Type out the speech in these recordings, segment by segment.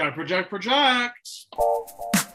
Project, project, project.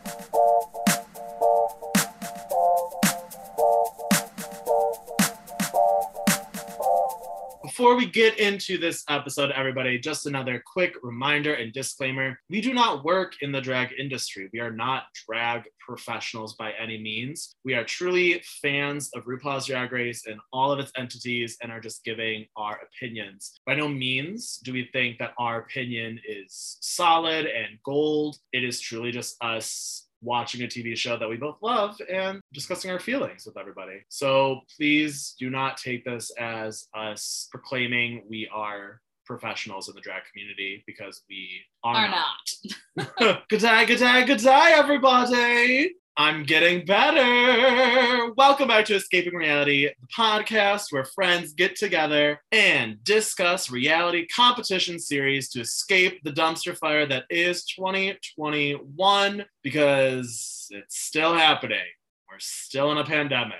Before we get into this episode, everybody, just another quick reminder and disclaimer. We do not work in the drag industry. We are not drag professionals by any means. We are truly fans of RuPaul's Drag Race and all of its entities and are just giving our opinions. By no means do we think that our opinion is solid and gold. It is truly just us watching a TV show that we both love and discussing our feelings with everybody. So please do not take this as us proclaiming we are professionals in the drag community because we are, Are not. not. good day, good day, good day, everybody. I'm getting better. Welcome back to Escaping Reality, the podcast where friends get together and discuss reality competition series to escape the dumpster fire that is 2021 because it's still happening. We're still in a pandemic.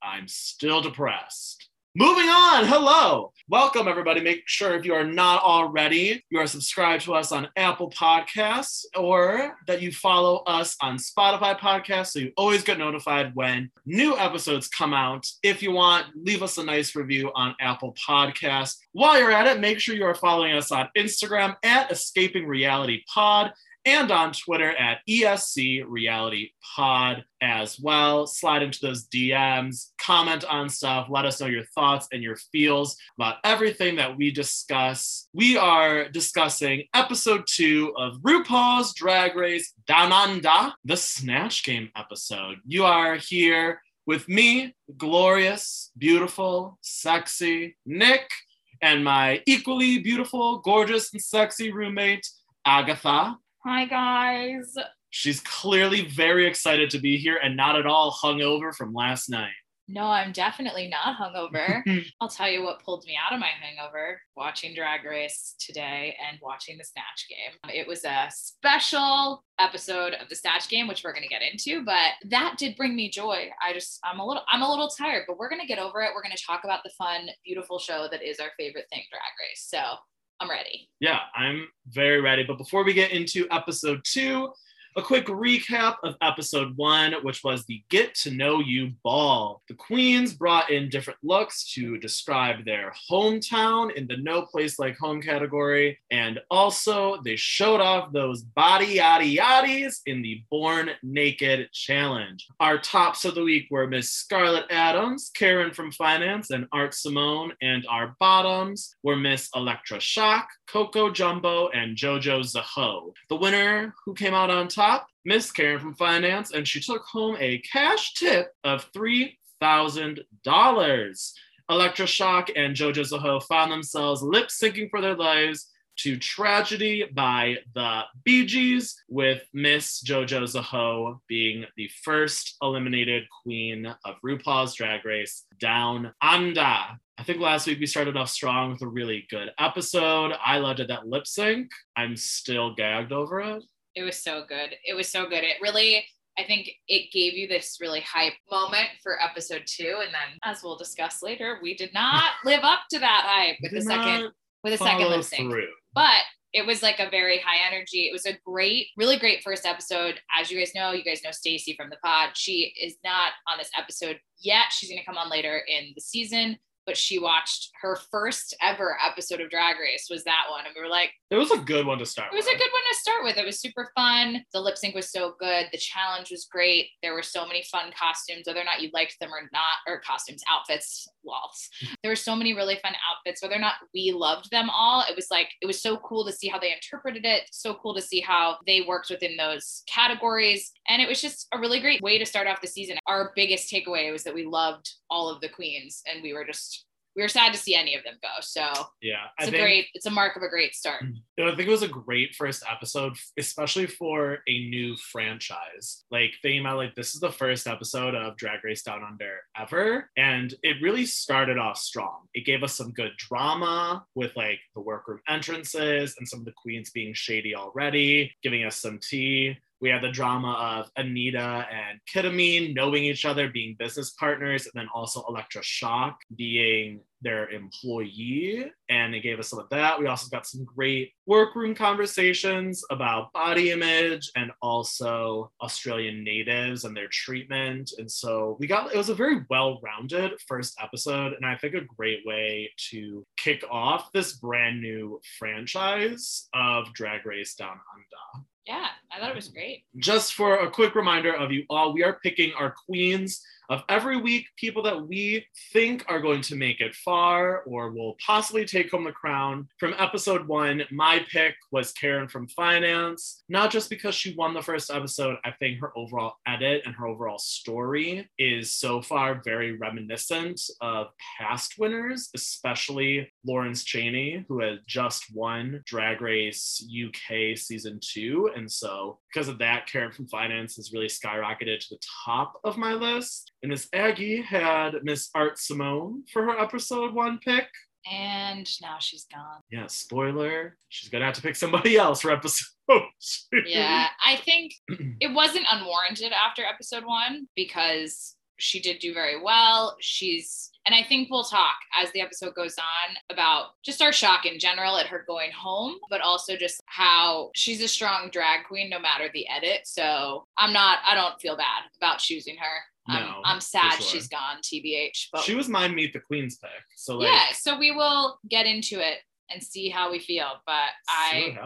I'm still depressed. Moving on, hello. Welcome, everybody. Make sure if you are not already, you are subscribed to us on Apple Podcasts or that you follow us on Spotify Podcasts so you always get notified when new episodes come out. If you want, leave us a nice review on Apple Podcasts. While you're at it, make sure you are following us on Instagram at Escaping Reality Pod and on Twitter at ESC Reality Pod as well. Slide into those DMs, comment on stuff, let us know your thoughts and your feels about everything that we discuss. We are discussing episode two of RuPaul's Drag Race Down Under, the Snatch Game episode. You are here with me, glorious, beautiful, sexy Nick, and my equally beautiful, gorgeous, and sexy roommate, Agatha. Hi guys. She's clearly very excited to be here and not at all hungover from last night. No, I'm definitely not hungover. I'll tell you what pulled me out of my hangover watching Drag Race today and watching the Snatch Game. It was a special episode of the Snatch Game, which we're going to get into, but that did bring me joy. I just, I'm a little, I'm a little tired, but we're going to get over it. We're going to talk about the fun, beautiful show that is our favorite thing, Drag Race. So I'm ready. Yeah, I'm very ready. But before we get into episode two, a quick recap of episode one, which was the Get to Know You Ball. The queens brought in different looks to describe their hometown in the No Place Like Home category. And also, they showed off those body yaddy yaddies in the Born Naked challenge. Our tops of the week were Miss Scarlet Adams, Karen from Finance, and Art Simone. And our bottoms were Miss Elektra Shock, Coco Jumbo, and JoJo Zaho. The winner who came out on top Miss Karen from Finance, and she took home a cash tip of $3,000. Elektra Shock and JoJo Zaho found themselves lip syncing for their lives to Tragedy by the Bee Gees, with Miss JoJo Zaho being the first eliminated queen of RuPaul's Drag Race Down Under. I think last week we started off strong with a really good episode. I loved it that lip sync. I'm still gagged over it. It was so good. It was so good. It really, I think it gave you this really hype moment for episode two. And then as we'll discuss later, we did not live up to that hype with the second with the second lip sync. But it was like a very high energy. It was a great, really great first episode. As you guys know, you guys know Stacy from the pod. She is not on this episode yet. She's going to come on later in the season, but she watched her first ever episode of Drag Race was that one. And we were like, It was a good one to start it was with. a good one to start with. It was super fun. The lip sync was so good. The challenge was great. There were so many fun costumes, whether or not you liked them or not, or costumes, outfits, walls. There were so many really fun outfits, whether or not we loved them all. It was like, it was so cool to see how they interpreted it. So cool to see how they worked within those categories. And it was just a really great way to start off the season. Our biggest takeaway was that we loved all of the queens and we were just, we were sad to see any of them go. So Yeah, it's I a think great, it's a mark of a great start. Mm-hmm. you know, I think it was a great first episode, especially for a new franchise. Like thinking about like this is the first episode of Drag Race Down Under ever, and it really started off strong. It gave us some good drama with like the workroom entrances and some of the queens being shady already, giving us some tea. We had the drama of Anita and Kita Mean knowing each other, being business partners, and then also Elektra Shock being their employee. And it gave us some of that. We also got some great workroom conversations about body image and also Australian natives and their treatment. And so we got, it was a very well rounded first episode. And I think a great way to kick off this brand new franchise of Drag Race Down Under. Yeah, I thought it was great. Just for a quick reminder of you all, we are picking our queens of every week, people that we think are going to make it far or will possibly take home the crown. From episode one, my pick was Karen from Finance, not just because she won the first episode. I think her overall edit and her overall story is so far very reminiscent of past winners, especially Lawrence Chaney, who has just won Drag Race UK season two. And so, because of that, Karen from Finance has really skyrocketed to the top of my list. And Miss Aggie had Miss Art Simone for her episode one pick. And now she's gone. Yeah, spoiler. She's gonna have to pick somebody else for episode. yeah, I think it wasn't unwarranted after episode one because she did do very well. She's and I think we'll talk as the episode goes on about just our shock in general at her going home, but also just how she's a strong drag queen no matter the edit. So I'm not, I don't feel bad about choosing her. I'm, No, I'm sad sure. she's gone, TBH. But she was my Meet the Queens pick. So like, yeah, so we will get into it and see how we feel. But I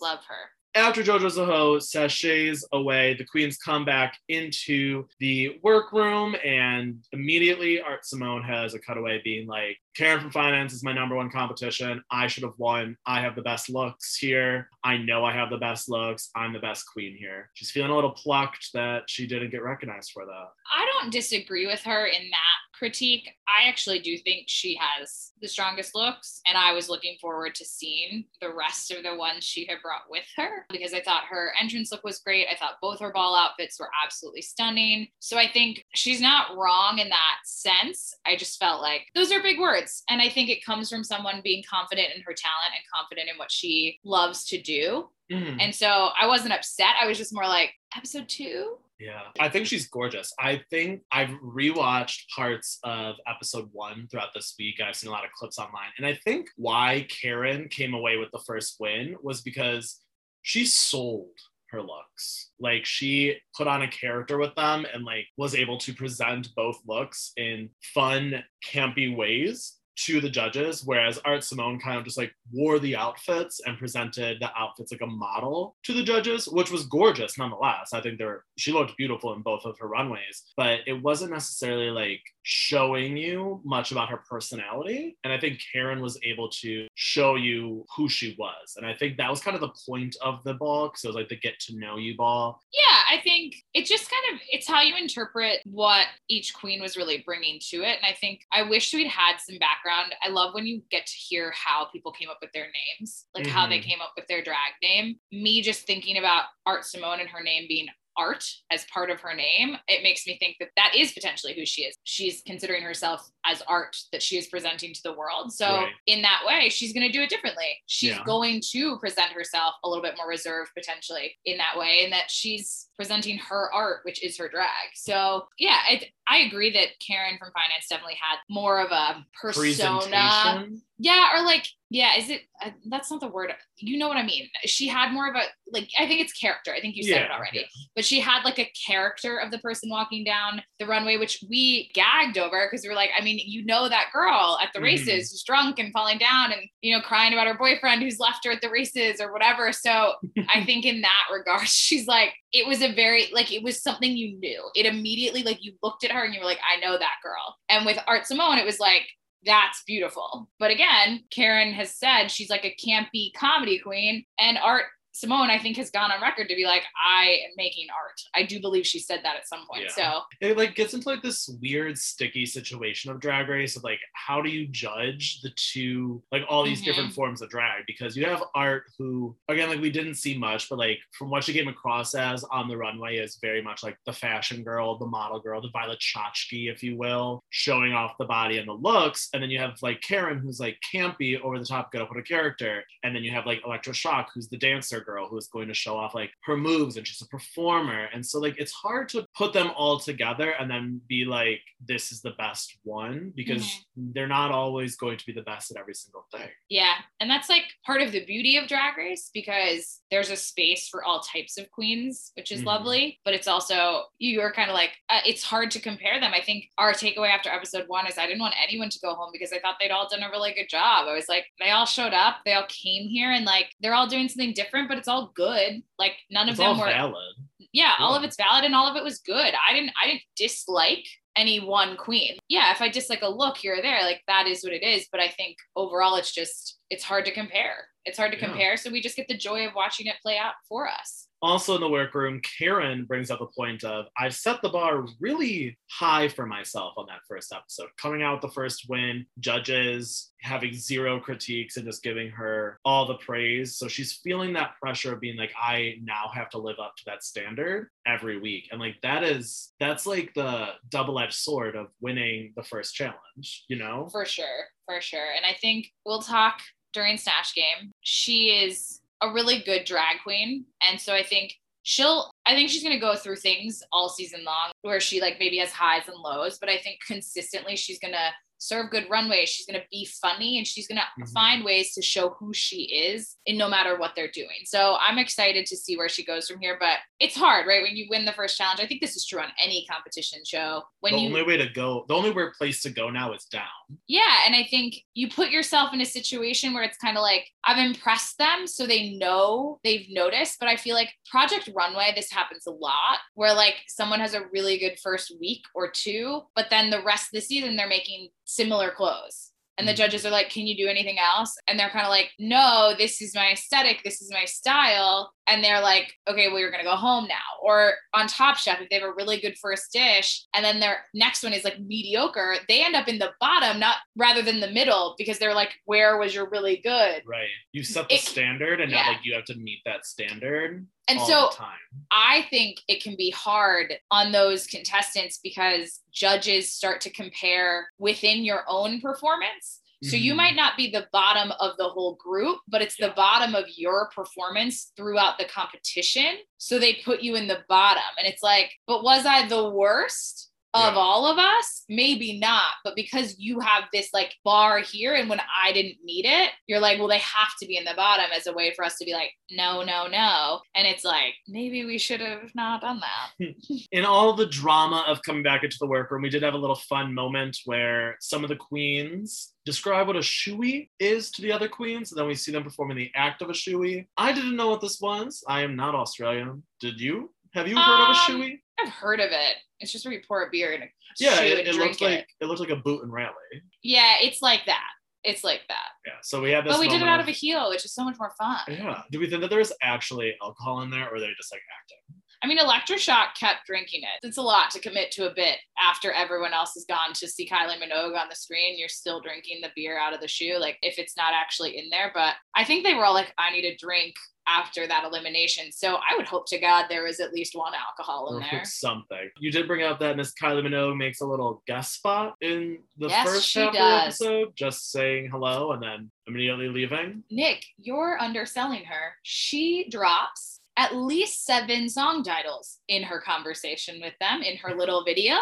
love her. After Jojo Zaho sachets away, the queens come back into the workroom, and immediately Art Simone has a cutaway being like, Karen from Finance is my number one competition. I should have won. I have the best looks here. I know I have the best looks. I'm the best queen here. She's feeling a little plucked that she didn't get recognized for that. I don't disagree with her in that critique. I actually do think she has the strongest looks, and I was looking forward to seeing the rest of the ones she had brought with her because I thought her entrance look was great. I thought both her ball outfits were absolutely stunning. So I think she's not wrong in that sense. I just felt like those are big words. And I think it comes from someone being confident in her talent and confident in what she loves to do. Mhm. And so I wasn't upset. I was just more like, episode two? Yeah, I think she's gorgeous. I think I've rewatched parts of episode one throughout this week. I've seen a lot of clips online. And I think why Karen came away with the first win was because she sold her looks. Like she put on a character with them and like was able to present both looks in fun, campy ways to the judges, whereas Art Simone kind of just like wore the outfits and presented the outfits like a model to the judges, which was gorgeous nonetheless. I think they're she looked beautiful in both of her runways, but it wasn't necessarily like showing you much about her personality. And I think Karen was able to show you who she was. And I think that was kind of the point of the ball because it was like the get to know you ball. Yeah, I think it just kind of it's how you interpret what each queen was really bringing to it. And I think I wish we'd had some background. I love when you get to hear how people came up with their names, like how they Mhm. came up with their drag name. Me just thinking about Art Simone and her name being art as part of her name, it makes me think that that is potentially who she is. She's considering herself as art that she is presenting to the world. So Right. in that way, she's going to do it differently. She's Yeah. going to present herself a little bit more reserved potentially in that way, and that she's presenting her art, which is her drag. So yeah, I, I agree that Karen from Finance definitely had more of a persona. Yeah, or like, yeah, is it? Uh, that's not the word. You know what I mean? She had more of a like. I think it's character. I think you said it already. yeah. But she had like a character of the person walking down the runway, which we gagged over because we were like, I mean, you know that girl at the Mhm. races who's drunk and falling down and you know crying about her boyfriend who's left her at the races or whatever. So I think in that regard, she's like, it was a very like it was something you knew. It immediately like you looked at her and you were like, I know that girl. And with Art Simone, it was like that's beautiful. But again, Karen has said she's like a campy comedy queen, and Art Simone, I think, has gone on record to be like, I am making art. I do believe she said that at some point. Yeah. So it like gets into like this weird sticky situation of drag race of like how do you judge the two like all these Mhm. different forms of drag because you have art who again like we didn't see much but like from what she came across as on the runway is very much like the fashion girl the model girl the Violet Chachki if you will showing off the body and the looks and then you have like Karen who's like campy over the top gonna put a character and then you have like Elektra Shock who's the dancer girl who is going to show off like her moves and she's a performer. And so like it's hard to put them all together and then be like, this is the best one because Mm-hmm. they're not always going to be the best at every single thing. Yeah. And that's like part of the beauty of Drag Race because there's a space for all types of queens, which is Mhm. lovely. But it's also, you are kind of like, uh, it's hard to compare them. I think our takeaway after episode one is I didn't want anyone to go home because I thought they'd all done a really good job. I was like, they all showed up, they all came here, and like they're all doing something different, but it's all good. Like none of It's them all were valid. yeah, all of it's valid and all of it was good. I didn't I didn't dislike any one queen. Yeah, if I dislike a look here or there, like that is what it is. But I think overall it's just it's hard to compare. It's hard to Yeah. compare. So we just get the joy of watching it play out for us. Also in the workroom, Karen brings up the point of I've set the bar really high for myself on that first episode. Coming out with the first win, judges having zero critiques and just giving her all the praise. So she's feeling that pressure of being like, I now have to live up to that standard every week. And like that is that's like the double-edged sword of winning the first challenge, you know? For sure. For sure. And I think we'll talk during Snatch Game. She is a really good drag queen. And so I think she'll I think she's gonna go through things all season long where she like maybe has highs and lows, but I think consistently she's gonna serve good runways. She's gonna be funny and she's gonna Mhm. find ways to show who she is in no matter what they're doing. So I'm excited to see where she goes from here. But it's hard, right? When you win the first challenge, I think this is true on any competition show. When the you only way to go, the only way place to go now is down. yeah, and I think you put yourself in a situation where it's kind of like I've impressed them so they know they've noticed, but I feel like Project Runway this happens a lot where like someone has a really good first week or two, but then the rest of the season they're making similar clothes. And the Mhm. judges are like, "Can you do anything else?" And they're kind of like, "No, this is my aesthetic, this is my style." And they're like, "Okay, well you're going to go home now." Or on Top Chef if they have a really good first dish and then their next one is like mediocre, they end up in the bottom not rather than the middle because they're like, "Where was your really good?" Right. You set the It- standard and yeah. now like you have to meet that standard And all so the time. I think it can be hard on those contestants because judges start to compare within your own performance. So you Mhm. might not be the bottom of the whole group, but it's the bottom of your performance throughout the competition. So they put you in the bottom. And it's like, but was I the worst? Of Yeah. all of us, maybe not, but because you have this like bar here, and when I didn't meet it, you're like, well, they have to be in the bottom as a way for us to be like, no, no, no. And it's like, maybe we should have not done that. in all the drama of coming back into the workroom, we did have a little fun moment where some of the queens describe what a shoey is to the other queens, and then we see them performing the act of a shoey. I didn't know what this was. I am not Australian. Did you? Have you heard of a Um, shoey? I've heard of it. It's just where you pour a beer in a Yeah, shoe it, and it looks like it looks like a boot and rally. Yeah, it's like that. It's like that. Yeah. So we had this. But we did it out of a heel, which is so much more fun. Yeah. Do we think that there's actually alcohol in there, or they just like acting? I mean, Elektra Shock kept drinking it. It's a lot to commit to a bit after everyone else has gone to see Kylie Minogue on the screen. You're still drinking the beer out of the shoe, like if it's not actually in there. But I think they were all like, I need a drink after that elimination. So I would hope to God there was at least one alcohol in there. something. You did bring up that Miss Kylie Minogue makes a little guest spot in the Yes, first she half of the does. episode, just saying hello and then immediately leaving. Nick, you're underselling her. She drops at least seven song titles in her conversation with them in her little video.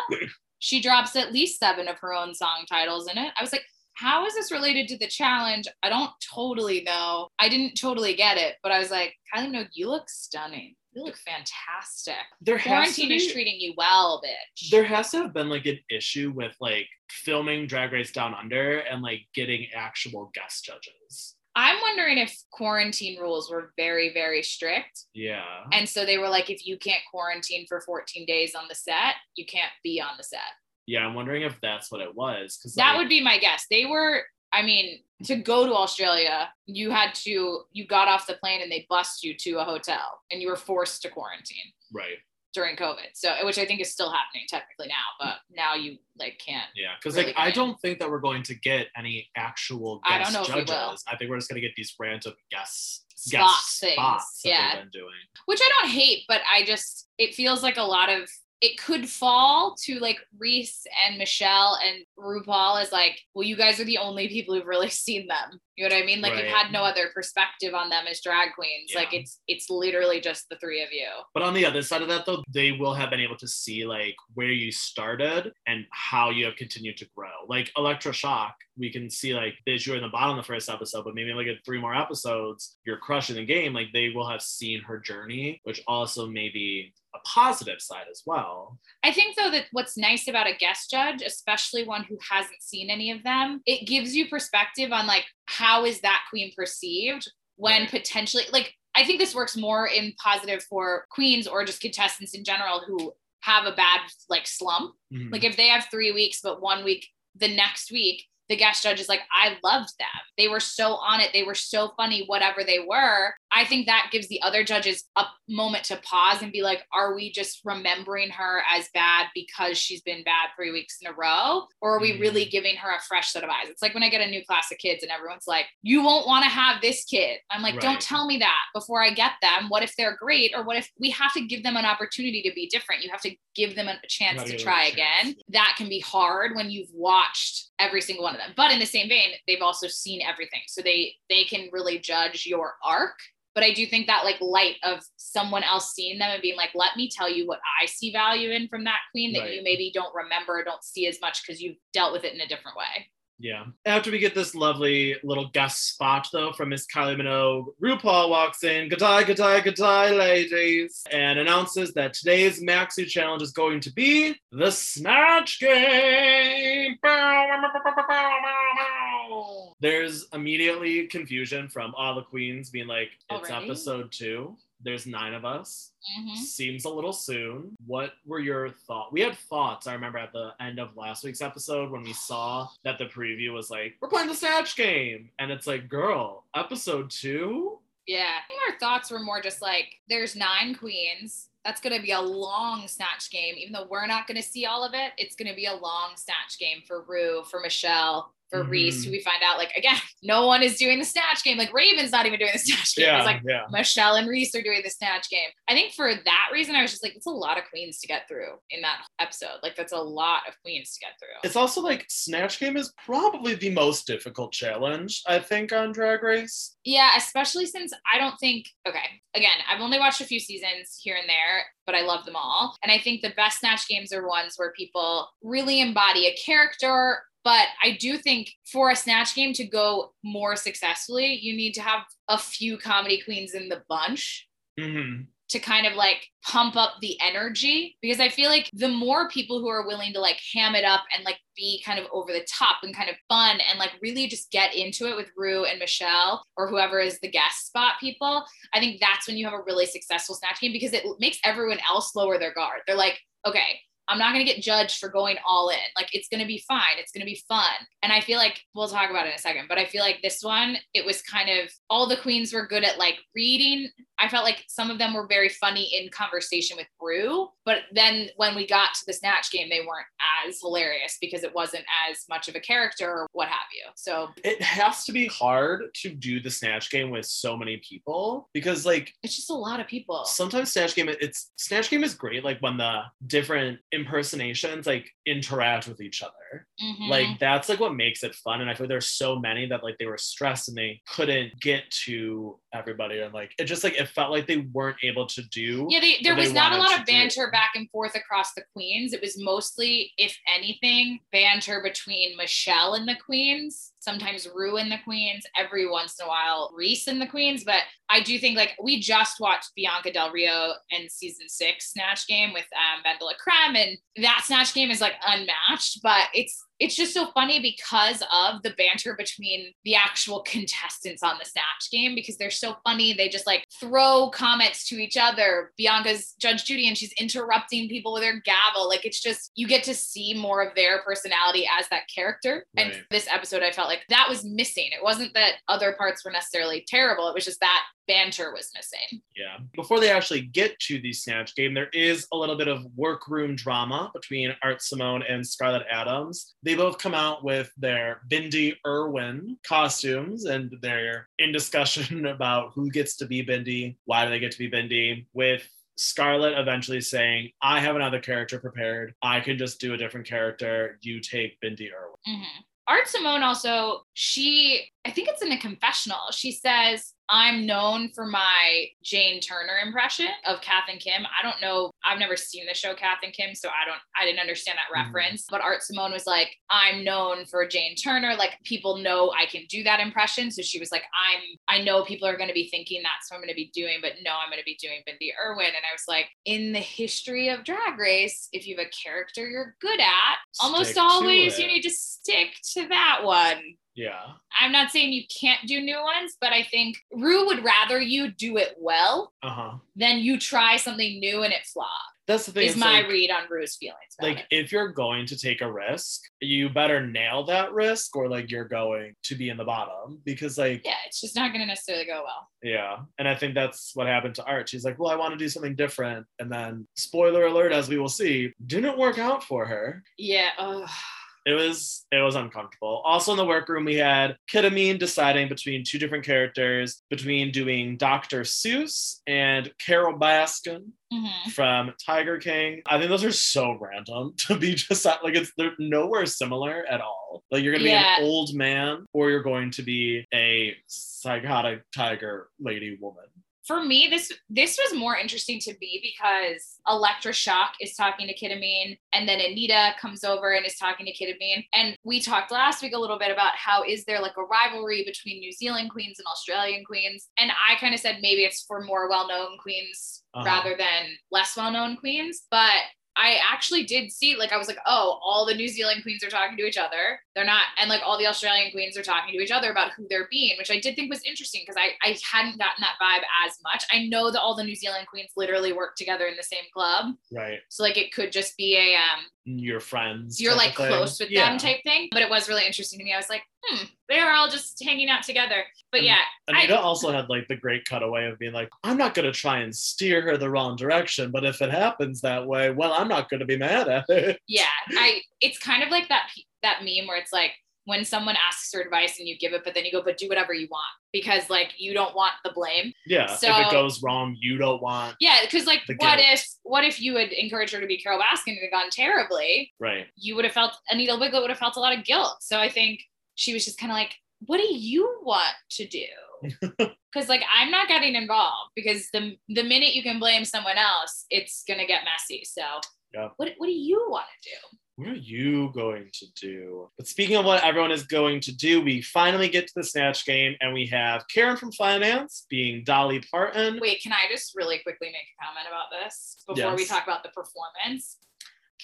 She drops at least seven of her own song titles in it. I was like, how is this related to the challenge? I don't totally know. I didn't totally get it, but I was like, Kylie Minogue, you look stunning. You look fantastic. There Quarantine is treating you well, bitch. there has to have been like an issue with like filming Drag Race Down Under and like getting actual guest judges. I'm wondering if quarantine rules were very, very strict. Yeah. And so they were like, if you can't quarantine for 14 days on the set, you can't be on the set. Yeah, I'm wondering if that's what it was. Cause That like, would be my guess. They were, I mean, to go to Australia, you had to, you got off the plane and they bussed you to a hotel and you were forced to quarantine right. during COVID. So, which I think is still happening technically now, but now you like can't. Yeah, because really like I good. don't think that we're going to get any actual guest I don't know if we judges. will. I think we're just gonna get these random guest Spot things, spots yeah. they've been doing. Which I don't hate, but I just, it feels like a lot of it could fall to like Reese and Michelle and RuPaul is like, well, you guys are the only people who've really seen them. You know what I mean? Like Right. you've had no other perspective on them as drag queens. Like it's it's literally just the three of you. But on the other side of that, though, they will have been able to see like where you started and how you have continued to grow. Like Elektra Shock, we can see like this you're in the bottom of the first episode, but maybe like in three more episodes, you're crushing the game. Like they will have seen her journey, which also may be a positive side as well. I think though that what's nice about a guest judge, especially one who hasn't seen any of them, it gives you perspective on like how is that queen perceived when Right. potentially like I think this works more in positive for queens or just contestants in general who have a bad like slump. Mhm. Like if they have 3 weeks but one week the next week the guest judge is like I loved them. They were so on it. They were so funny whatever they were. I think that gives the other judges a moment to pause and be like, are we just remembering her as bad because she's been bad three weeks in a row? Or are we Mhm. really giving her a fresh set of eyes? It's like when I get a new class of kids and everyone's like, you won't want to have this kid. I'm like, Right. don't tell me that before I get them. What if they're great? Or what if we have to give them an opportunity to be different? You have to give them a chance to give them a try chance. again. That can be hard when you've watched every single one of them. But in the same vein, they've also seen everything. So they they can really judge your arc but I do think that like light of someone else seeing them and being like, let me tell you what I see value in from that queen that Right. you maybe don't remember or don't see as much because you've dealt with it in a different way. Yeah. After we get this lovely little guest spot, though, from Miss Kylie Minogue, RuPaul walks in, good day, good day, good day, ladies, and announces that today's Maxi Challenge is going to be the Snatch Game. There's immediately confusion from all the queens being like, it's Already? episode two. There's nine of us. Mhm. Seems a little soon. What were your thoughts? We had thoughts, I remember, at the end of last week's episode when we saw that the preview was like, we're playing the Snatch game. And it's like, girl, episode two? Yeah. I think our thoughts were more just like, there's nine queens. That's going to be a long snatch game. Even though we're not going to see all of it, it's going to be a long snatch game for Rue, for Michelle, for Reese, Mhm. who we find out, like, again, no one is doing the snatch game. Like, Raven's not even doing the snatch game. Yeah, It's like, yeah. Michelle and Reese are doing the snatch game. I think for that reason, I was just like, it's a lot of queens to get through in that episode. Like, that's a lot of queens to get through. It's also like Snatch Game is probably the most difficult challenge, I think, on Drag Race. Yeah, especially since I don't think, okay, again, I've only watched a few seasons here and there, but I love them all. And I think the best Snatch games are ones where people really embody a character. But I do think for a Snatch game to go more successfully, you need to have a few comedy queens in the bunch hmm to kind of like pump up the energy because I feel like the more people who are willing to like ham it up and like be kind of over the top and kind of fun and like really just get into it with Rue and Michelle or whoever is the guest spot people, I think that's when you have a really successful snatch game because it makes everyone else lower their guard. They're like, okay, I'm not going to get judged for going all in. Like it's going to be fine. It's going to be fun. And I feel like we'll talk about it in a second, but I feel like this one, it was kind of all the queens were good at like reading. I felt like some of them were very funny in conversation with Brew, but then when we got to the snatch game, they weren't as hilarious because it wasn't as much of a character or what have you. So It has to be hard to do the Snatch Game with so many people because, like, it's just a lot of people. sometimes snatch game it's snatch game is great like when the different impersonations like interact with each other Mhm. like that's like what makes it fun and i feel like there's so many that like they were stressed and they couldn't get to everybody and like it just like it felt like they weren't able to do Yeah, they, there what they was not a lot of banter do. back and forth across the queens. It was mostly, if anything, banter between Michelle and the queens, sometimes Rue and the queens, every once in a while Reese and the queens. But I do think like we just watched Bianca Del Rio and season six Snatch Game with um, Vendela Krem, and that Snatch Game is like unmatched. But it's it's just so funny because of the banter between the actual contestants on the Snatch Game because they're so funny. They just like throw comments to each other. Bianca's Judge Judy and she's interrupting people with her gavel. Like it's just, you get to see more of their personality as that character. And this episode, I felt like that was missing. It wasn't that other parts were necessarily terrible, it was just that banter was missing. Yeah. Before they actually get to the Snatch game, there is a little bit of workroom drama between Art Simone and Scarlet Adams. They both come out with their Bindi Irwin costumes and they're in discussion about who gets to be Bindi, why do they get to be Bindi, with Scarlet eventually saying, I have another character prepared. I can just do a different character. You take Bindi Irwin. Mm-hmm. Art Simone also, she, I think it's in a confessional. She says, I'm known for my Jane Turner impression of Kath and Kim. I don't know. I've never seen the show Kath and Kim, so I don't. I didn't understand that Mhm. reference. But Art Simone was like, "I'm known for Jane Turner. Like people know I can do that impression." So she was like, "I'm. I know people are going to be thinking that's what I'm going to be doing, but no, I'm going to be doing Bindi Irwin." And I was like, in the history of Drag Race, if you have a character you're good at, almost Stick to always you need to stick to that one. Yeah. I'm not saying you can't do new ones, but I think Rue would rather you do it well Uh huh. than you try something new and it flop. That's the thing. Is my like- read on Rue's feelings. Like it. if you're going to take a risk you better nail that risk or like you're going to be in the bottom because like yeah, it's just not going to necessarily go well. yeah and i think that's what happened to art she's like well i want to do something different and then spoiler alert as we will see didn't work out for her Yeah. ugh. It was it was uncomfortable also in the workroom we had kita mean deciding between two different characters between doing dr seuss and carol baskin Mhm. from Tiger King. I think those are so random to be just like it's they're nowhere similar at all. Like you're gonna be an old man or you're going to be a psychotic tiger lady woman. For me, this this was more interesting to me because Elektra Shock is talking to Kita Mean, and then Anita comes over and is talking to Kita Mean. And we talked last week a little bit about how is there like a rivalry between New Zealand queens and Australian queens? And I kind of said maybe it's for more well-known queens Uh-huh. rather than less well-known queens. But I actually did see, like, I was like, oh, all the New Zealand queens are talking to each other. They're not, and like all the Australian queens are talking to each other about who they're being, which I did think was interesting because I, I hadn't gotten that vibe as much. I know that all the New Zealand queens literally work together in the same club. Right. So, like, it could just be a, um, Your friends. you're like close with yeah. them type thing. But it was really interesting to me. I was like, hmm, they are all just hanging out together. But And- yeah, Anita also had like the great cutaway of being like, I'm not gonna try and steer her the wrong direction, but if it happens that way, well, I'm not gonna be mad at it. yeah i it's kind of like that that meme where it's like when someone asks for advice and you give it but then you go but do whatever you want because like you don't want the blame Yeah. So, if it goes wrong, you don't want yeah because like what guilt. if what if you had encouraged her to be carol baskin and it had gone terribly right. you would have felt anita wigl'it would have felt a lot of guilt so i think she was just kind of like what do you want to do because like i'm not getting involved because the the minute you can blame someone else it's gonna get messy so Yeah. what, what do you want to do What are you going to do? But speaking of what everyone is going to do, we finally get to the Snatch game and we have Karen from Finance being Dolly Parton. Wait, can I just really quickly make a comment about this before we talk about the performance?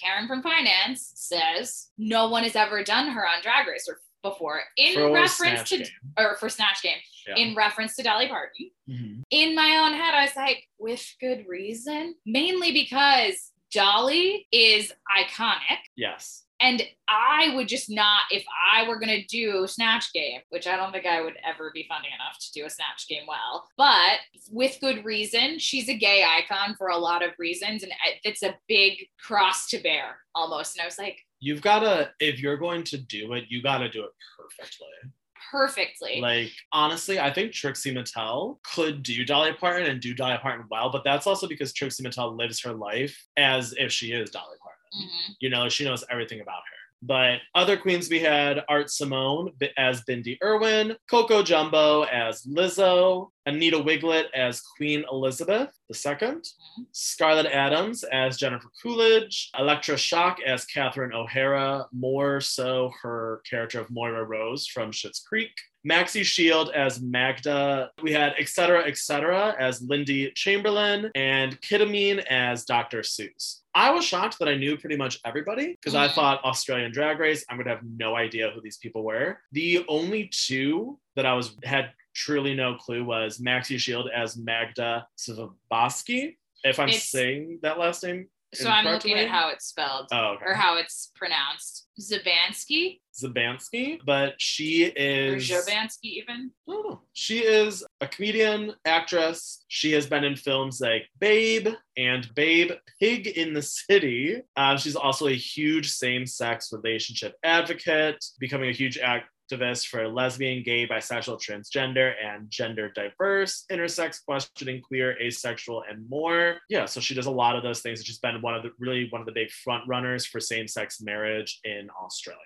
Karen from Finance says no one has ever done her on Drag Race or before in For reference to Game. or for Snatch Game Yeah. in reference to Dolly Parton. Mhm. In my own head, I was like, with good reason, mainly because Dolly is iconic. Yes. And I would just not, if I were going to do Snatch Game, which I don't think I would ever be funny enough to do a Snatch Game well, but with good reason, she's a gay icon for a lot of reasons. And it's a big cross to bear almost. And I was like, You've got to, if you're going to do it, you got to do it perfectly. Perfectly. Like, honestly, I think Trixie Mattel could do Dolly Parton and do Dolly Parton well, but that's also because Trixie Mattel lives her life as if she is Dolly Parton. Mhm. You know, she knows everything about her. But other queens we had Art Simone as Bindi Irwin, Coco Jumbo as Lizzo, Anita Wigl'it as Queen Elizabeth II, Scarlet Adams as Jennifer Coolidge, Elektra Shock as Catherine O'Hara, more so her character of Moira Rose from Schitt's Creek. Maxi Shield as Magda. We had etc. etc. as Lindy Chamberlain and Kita Mean as Dr. Seuss. I was shocked that I knew pretty much everybody because I mm-hmm. thought Australian Drag Race, I'm gonna have no idea who these people were. The only two that I was had truly no clue was Maxi Shield as Magda Svaboski. If I'm It's- saying that last name So I'm looking at how it's spelled Oh, okay. or how it's pronounced. Zabansky Zabansky, but she or is Jovansky even. I. She is a comedian, actress. She has been in films like Babe and Babe Pig in the City. Uh, she's also a huge same sex relationship advocate, becoming a huge act. Activist for lesbian, gay, bisexual, transgender, and gender diverse, intersex, questioning, queer, asexual, and more. Yeah, so she does a lot of those things. She's been one of the really one of the big front runners for same-sex marriage in Australia.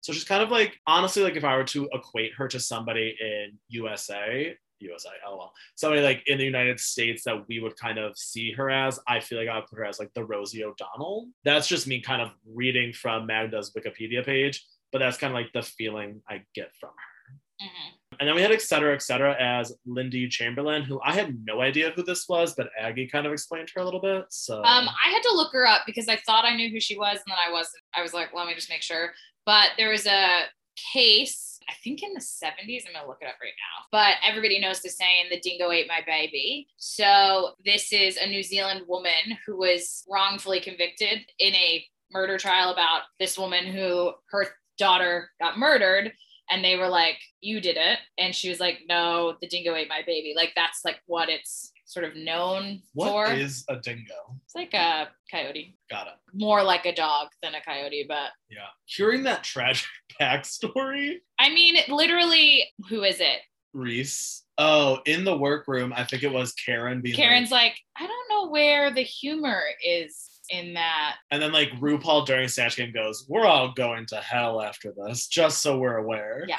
So she's kind of like honestly, like if I were to equate her to somebody in USA, USA, oh lol. Somebody like in the United States that we would kind of see her as, I feel like I would put her as like the Rosie O'Donnell. That's just me kind of reading from Magda's Wikipedia page, but that's kind of like the feeling I get from her. Mhm. And then we had et cetera, et cetera, as Lindy Chamberlain, who I had no idea who this was, but Aggie kind of explained her a little bit. So Um, I had to look her up because I thought I knew who she was, and then I wasn't. I was like, let me just make sure. But there was a case, I think in the 70s. I'm gonna look it up right now. But everybody knows the saying, "The dingo ate my baby." So this is a New Zealand woman who was wrongfully convicted in a murder trial about this woman who her daughter got murdered. And they were like, You did it. And she was like, No, the dingo ate my baby. Like, that's like what it's sort of known what for. is a dingo? It's like a coyote, Got it. more like a dog than a coyote, but Yeah. Hearing that tragic backstory, I mean, literally, who is it? Reese. Oh, in the workroom, I think it was Karen being like- Karen's like, I don't know where the humor is in that. And then like RuPaul during Snatch Game goes, "We're all going to hell after this, just so we're aware." Yeah.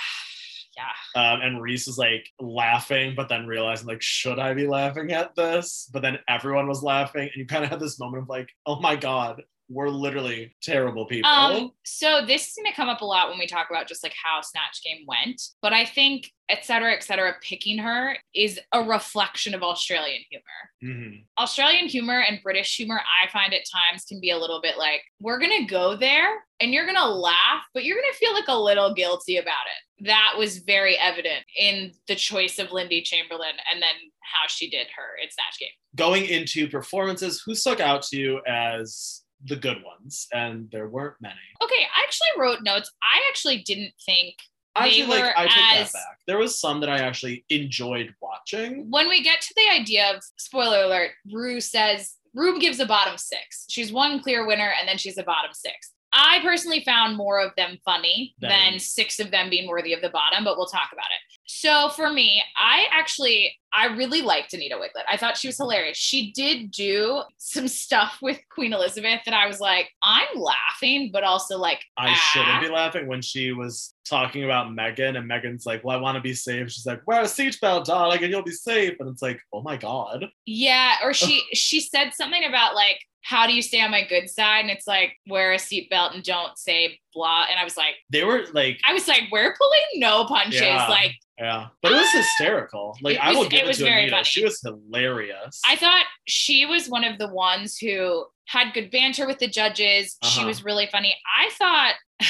Yeah. Um, and Reese is like laughing, but then realizing like, should I be laughing at this? But then everyone was laughing, and you kind of had this moment of like, oh my god, we're literally terrible people. Um, so this is gonna come up a lot when we talk about just like how Snatch Game went, but I think et cetera, et cetera, picking her is a reflection of Australian humor. Mhm. Australian humor and British humor, I find at times can be a little bit like, we're going to go there and you're going to laugh, but you're going to feel like a little guilty about it. That was very evident in the choice of Lindy Chamberlain and then how she did her in Snatch Game. Going into performances, who stuck out to you as the good ones? And there weren't many. Okay, I actually wrote notes. I actually didn't think I They actually like were I take as- that back. There was some that I actually enjoyed watching. when we get to the idea of spoiler alert, Rue says Rue gives a bottom six. She's one clear winner and then she's a bottom six. I personally found more of them funny Than- than six of them being worthy of the bottom, but we'll talk about it. So for me, I actually I really liked Anita Wigl'it. I thought she was hilarious. She did do some stuff with Queen Elizabeth that I was like, I'm laughing, but also like I ah. shouldn't be laughing when she was talking about Megan, and Megan's like, "Well, I want to be safe." She's like, "Wear a seatbelt, darling, and you'll be safe." And it's like, "Oh my god." Yeah, or she she said something about like how do you stay on my good side? And it's like wear a seatbelt and don't say blah. And I was like, They were like, I was like, we're pulling no punches. Yeah. Like yeah, but it was hysterical. Like It I will give it it, to Anita. funny. She was hilarious. I thought she was one of the ones who had good banter with the judges. She Uh-huh. was really funny. I thought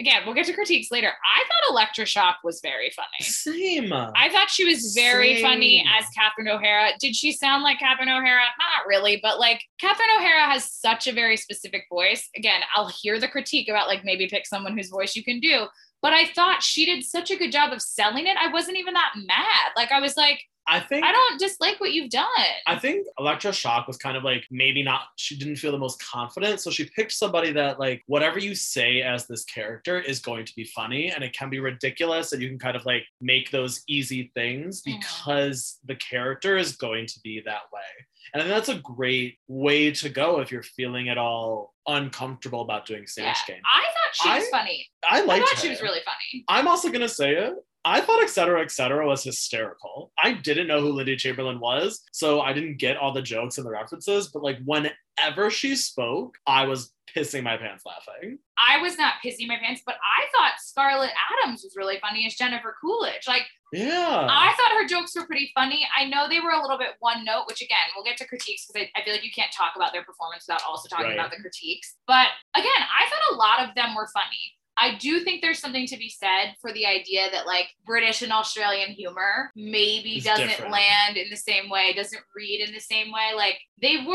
again, we'll get to critiques later. I thought Elektra Shock was very funny. Same. I thought she was very funny as Catherine O'Hara. Did she sound like Catherine O'Hara? Not really, but like Catherine O'Hara has such a very specific voice. Again, I'll hear the critique about like maybe pick someone whose voice you can do. But I thought she did such a good job of selling it. I wasn't even that mad. Like I was like, I think I don't dislike what you've done. I think Elektra Shock was kind of like maybe not, she didn't feel the most confident. So she picked somebody that, like, whatever you say as this character is going to be funny and it can be ridiculous. And you can kind of like make those easy things Mhm. because the character is going to be that way. And I think that's a great way to go if you're feeling at all uncomfortable about doing Yeah. Game. I thought she was I funny. I I liked thought she was really funny. I'm also gonna say it. I thought etc. etc. was hysterical. I didn't know who Lydia Chamberlain was, so I didn't get all the jokes and the references. But like whenever she spoke, I was pissing my pants laughing. I was not pissing my pants, but I thought Scarlet Adams was really funny as Jennifer Coolidge. Like Yeah. I thought her jokes were pretty funny. I know they were a little bit one note, which again, we'll get to critiques because I, I feel like you can't talk about their performance without also talking Right. about the critiques. But again, I thought a lot of them were funny. I do think there's something to be said for the idea that like British and Australian humor maybe It's doesn't different. land in the same way, doesn't read in the same way. Like they were,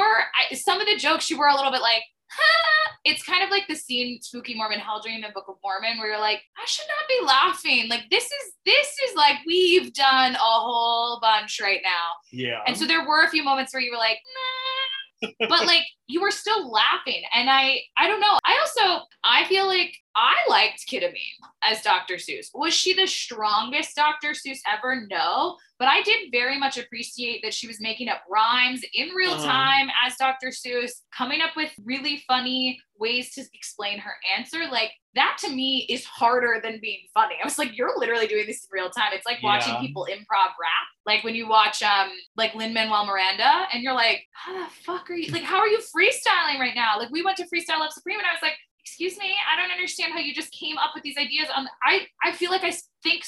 I, some of the jokes you were a little bit like, huh. It's kind of like the scene Spooky Mormon Hell Dream in Book of Mormon where you're like, I should not be laughing. Like this is this is like we've done a whole bunch right now. yeah. And so there were a few moments where you were like, nah. but like you were still laughing. And I I don't know. I also, I feel like I liked Kita Mean as Dr. Seuss. Was she the strongest Dr. Seuss ever? No. But I did very much appreciate that she was making up rhymes in real Uh-huh. time as Dr. Seuss, coming up with really funny ways to explain her answer. Like that to me is harder than being funny. I was like, you're literally doing this in real time. It's like watching people improv rap. Like when you watch um like Lin Manuel Miranda and you're like, how the fuck are you like how are you freestyling right now? Like we went to Freestyle Love Supreme and I was like, excuse me, I don't understand how you just came up with these ideas on I I feel like I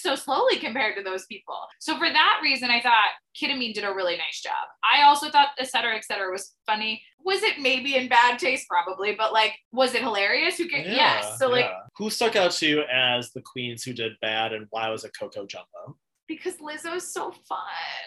so slowly compared to those people. So for that reason, I thought Kita Mean did a really nice job. I also thought et cetera, et cetera was funny. Was it maybe in bad taste? Probably, but like, was it hilarious? Who can yes. So like yeah. who stuck out to you as the queens who did bad, and why was it Coco Jumbo? because Lizzo's so fun.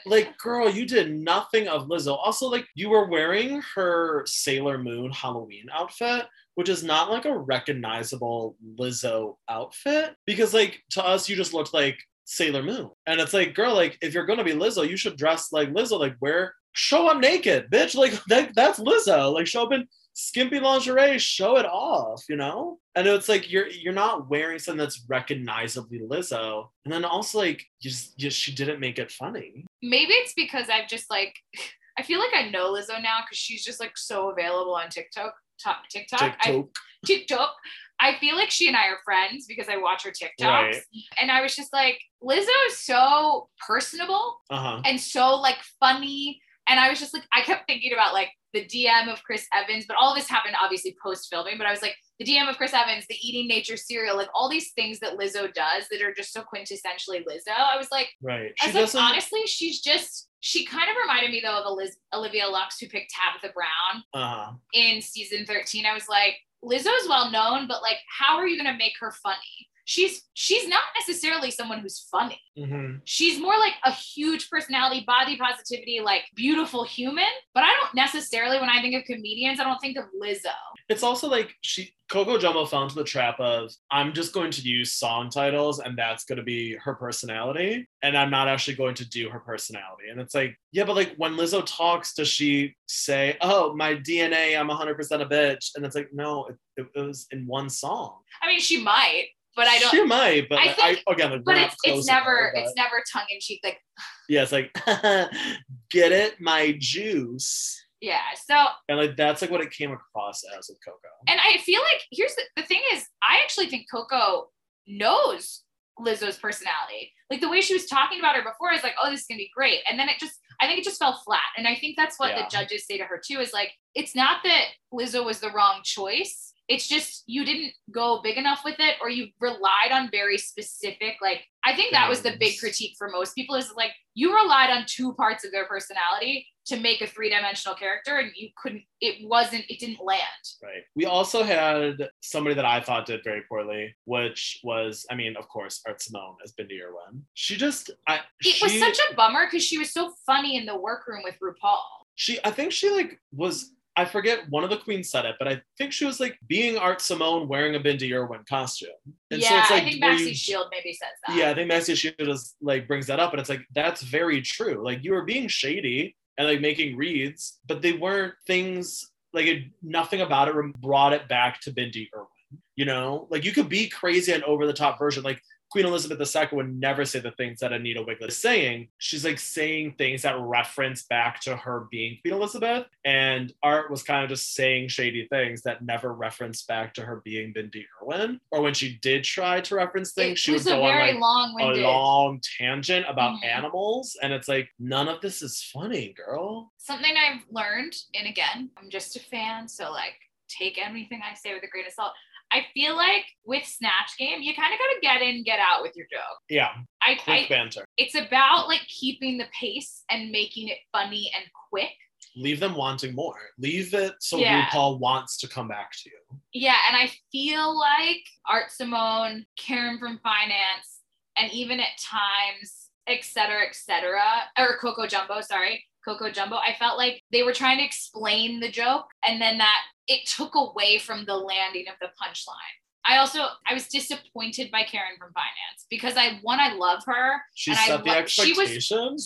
Like, girl, you did nothing of Lizzo. Also, like, you were wearing her Sailor Moon Halloween outfit, which is not like a recognizable Lizzo outfit. Because, like, to us, you just looked like Sailor Moon. And it's like, girl, like, if you're gonna be Lizzo, you should dress like Lizzo. Like, wear, show up naked, bitch. Like, that, that's Lizzo. Like, show up in skimpy lingerie, show it off, you know? And it's like you're you're not wearing something that's recognizably Lizzo. And then also like just just she didn't make it funny. Maybe it's because I've just like I feel like I know Lizzo now because she's just like so available on TikTok. Top, TikTok. I, TikTok. TikTok. I feel like she and I are friends because I watch her TikToks. Right. And I was just like, Lizzo is so personable Uh-huh. and so like funny. And I was just like, I kept thinking about like the DM of Chris Evans, but all this happened obviously post filming. But I was like, the DM of Chris Evans, the eating nature cereal, like all these things that Lizzo does that are just so quintessentially Lizzo. I was like, Right. I She was like, doesn't honestly, she's just, she kind of reminded me though of Eliz- Olivia Lux, who picked Tabitha Brown uh-huh. in season 13. I was like, Lizzo is well known, but like, how are you going to make her funny? She's she's not necessarily someone who's funny. hmm She's more like a huge personality, body positivity, like beautiful human. But I don't necessarily, when I think of comedians, I don't think of Lizzo. It's also like she Coco Jumbo fell into the trap of I'm just going to use song titles and that's going to be her personality and I'm not actually going to do her personality. And it's like, yeah, but like when Lizzo talks, does she say, "Oh, my DNA, I'm 100% a bitch," and it's like, no, it, it was in one song. I mean, she might, but I don't. She might, but I think- I, again, like, but it's it's never it's never tongue in cheek. Like yeah, it's like get it, my juice, yeah. So and like that's like what it came across as with Coco. And I feel like here's the, the thing is, I actually think Coco knows Lizzo's personality. Like the way she was talking about her before is like, oh, this is gonna be great. And then it just, I think it just fell flat. And I think that's what Yeah. the judges say to her too is like, it's not that Lizzo was the wrong choice. It's just you didn't go big enough with it or you relied on very specific, like, I think that was the big critique for most people is like, you relied on two parts of their personality to make a three dimensional character and you couldn't, it wasn't, it didn't land. Right. We also had somebody that I thought did very poorly, which was, I mean, of course, Art Simone as Bindi Irwin. She just, I, It she, was such a bummer because she was so funny in the workroom with RuPaul. she, I think she like was, I forget one of the queens said it, but I think she was like being Art Simone wearing a Bindi Irwin costume. And yeah, so it's like, I think Maxi you- Shield maybe says that. Yeah, I think Maxi Shield is like brings that up, and it's like that's very true. Like you were being shady and like making reads, but they weren't things like it, nothing about it brought it back to Bindi Irwin. You know, like you could be crazy and over the top version. Like Queen Elizabeth II would never say the things that Anita Wigl'it is saying. She's like saying things that reference back to her being Queen Elizabeth, and Art was kind of just saying shady things that never referenced back to her being Bindi Irwin. Or when she did try to reference things, It she would was a go on very like a long-winded. long tangent about Mhm. animals, and it's like none of this is funny, girl. Something I've learned, and again, I'm just a fan, so like take anything I say with a grain of salt. I feel like with Snatch Game, you kind of got to get in, get out with your joke. Yeah, I, quick I banter. it's about like keeping the pace and making it funny and quick. Leave them wanting more. Leave it so Yeah. RuPaul wants to come back to you. Yeah, and I feel like Art Simone, Karen from Finance, and even at times, et cetera, et cetera, or Coco Jumbo, sorry, Coco Jumbo, I felt like they were trying to explain the joke and then that it took away from the landing of the punchline. I also I was disappointed by Karen from finance because I one I love her. She And I set the lo- she was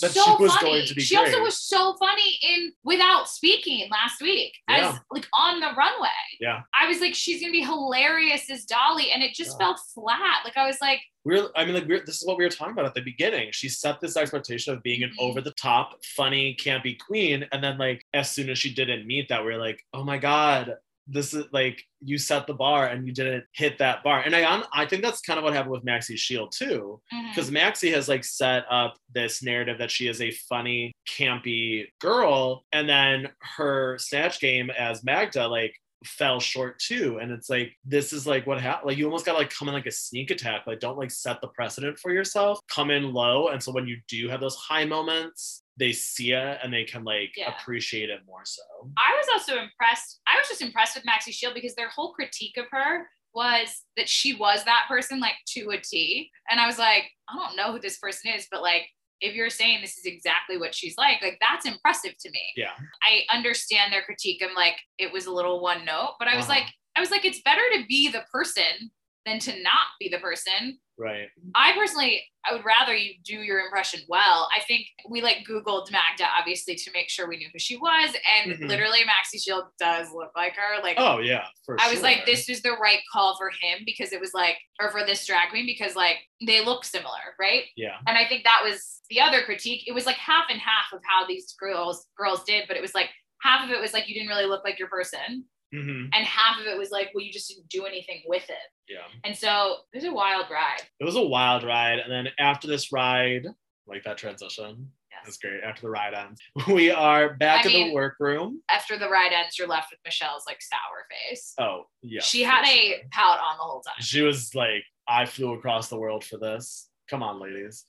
that so she was funny. going to be she great. also was so funny in Without Speaking last week Yeah. as like on the runway. Yeah. I was like, she's gonna be hilarious as Dolly, and it just Yeah. felt flat. Like I was like, we're I mean like we're, this is what we were talking about at the beginning. She set this expectation of being an Mhm. over the top, funny, campy queen, and then like as soon as she didn't meet that, we are like, oh my god, this is like you set the bar and you didn't hit that bar. And I I think that's kind of what happened with Maxi Shield too, mm-hmm. because Maxi has like set up this narrative that she is a funny, campy girl, and then her snatch game as Magda like fell short too. And it's like this is like what happened like you almost gotta like come in like a sneak attack. Like don't like set the precedent for yourself. Come in low. And so when you do have those high moments they see it and they can like Yeah. appreciate it more so I was also impressed. I was just impressed with Maxi Shield because their whole critique of her was that she was that person like to a T. And I was like, I don't know who this person is, but like if you're saying this is exactly what she's like, like that's impressive to me. yeah I understand their critique. I'm like, it was a little one note, but I was Uh-huh. like, I was like, it's better to be the person than to not be the person. right I personally, I would rather you do your impression well. I think we like Googled Magda obviously to make sure we knew who she was, and Mhm. literally Maxi Shield does look like her. Like oh yeah for I was like, this is the right call for him because it was like, or for this drag queen because like they look similar, right? yeah And I think that was the other critique. It was like half and half of how these girls girls did, but it was like half of it was like you didn't really look like your person, hmm and half of it was like, well, you just didn't do anything with it. yeah And so it was a wild ride. it was a wild ride and then after this ride like that transition Yes. that's great after the ride ends we are back I in the workroom After the ride ends, you're left with Michelle's like sour face. oh yeah she had sure. a pout on the whole time. she was like, I flew across the world for this. Come on, ladies.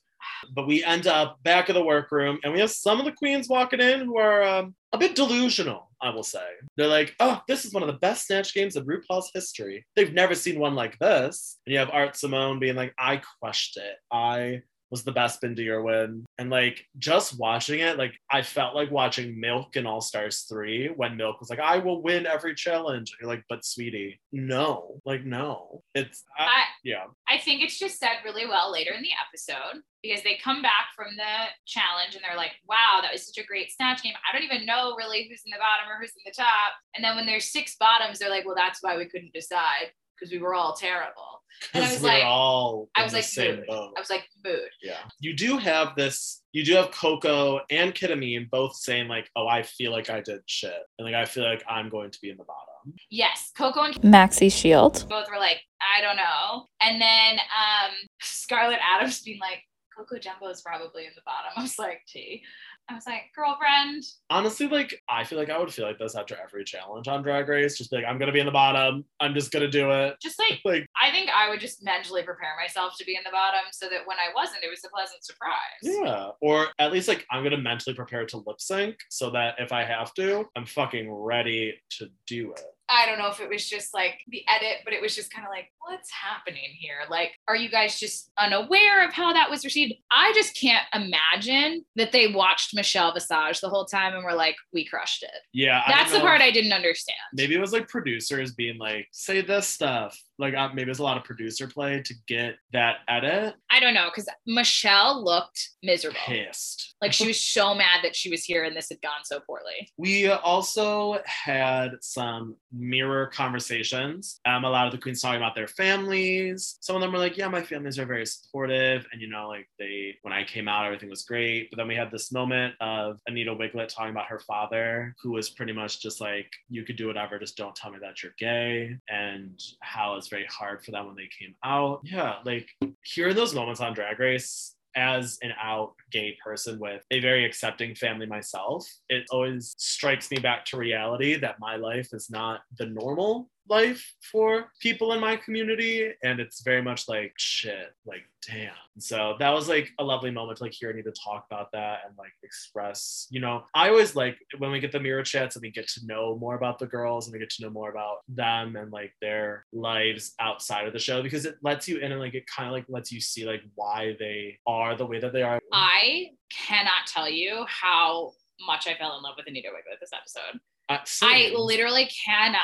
But we end up back in the workroom, and we have some of the queens walking in who are um, a bit delusional, I will say. They're like, oh, this is one of the best Snatch games in RuPaul's history. They've never seen one like this. And you have Art Simone being like, I crushed it. I was the best Bindi Irwin. And like just watching it, like I felt like watching Milk in All Stars 3 when Milk was like, I will win every challenge. And you're like, but sweetie, no, like no. It's I, I, yeah. I think it's just said really well later in the episode because they come back from the challenge and they're like, wow, that was such a great snatch game. I don't even know really who's in the bottom or who's in the top. And then when there's six bottoms, they're like, well, that's why we couldn't decide because we were all terrible. And I Because was we're like- all I in was the like, same mood. boat. I was like, mood. Yeah. You do have this, you do have Coco and Kita Mean both saying, like, oh, I feel like I did shit. And like, I feel like I'm going to be in the bottom. Yes, Coco and Maxi Shield. both were like, I don't know. And then um Scarlet Adams being like, Coco Jumbo is probably in the bottom. I was like, T. I was like, girlfriend. Honestly, like, I feel like I would feel like this after every challenge on Drag Race. Just be like, I'm going to be in the bottom. I'm just going to do it. Just like Like, I think I would just mentally prepare myself to be in the bottom so that when I wasn't, it was a pleasant surprise. yeah. Or at least, like, I'm going to mentally prepare to lip sync so that if I have to, I'm fucking ready to do it. I don't know if it was just like the edit, but it was just kind of like, what's happening here? Like, are you guys just unaware of how that was received? I just can't imagine that they watched Michelle Visage the whole time and were like, we crushed it. Yeah. That's the part I didn't understand. maybe it was like producers being like say this stuff like uh, maybe it was a lot of producer play to get that edit. I don't know because Michelle looked miserable. pissed. Like she was so mad that she was here and this had gone so poorly. we also had some mirror conversations. Um a lot of the queens talking about their families. Some of them were like yeah my families are very supportive and you know like they when i came out everything was great. But then we had this moment of anita wigl'it talking about her father who was pretty much just like you could do whatever just don't tell me that you're gay and how it's very hard for them when they came out. Yeah like here hearing those moments on drag race as an out gay person with a very accepting family myself, it always strikes me back to reality that my life is not the normal life for people in my community. And it's very much like, shit, like, damn. So that was like a lovely moment to like hear Anita talk about that and like express, you know, I always like when we get the mirror chats and we get to know more about the girls and we get to know more about them and like their lives outside of the show because it lets you in and like it kind of like lets you see like why they are the way that they are. I cannot tell you how much I fell in love with Anita Wigl'it this episode. Uh, I literally cannot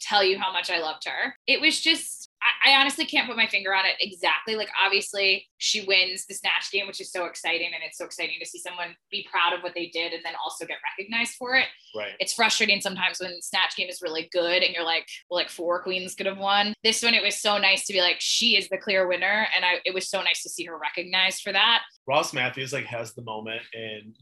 tell you how much I loved her. It was just, I honestly can't put my finger on it exactly. Like, obviously, she wins the snatch game, which is so exciting. And it's so exciting to see someone be proud of what they did and then also get recognized for it. Right. It's frustrating sometimes when snatch game is really good and you're like, well, like four queens could have won. This one, it was so nice to be like, she is the clear winner. And I, it was so nice to see her recognized for that. Ross Mathews like has the moment in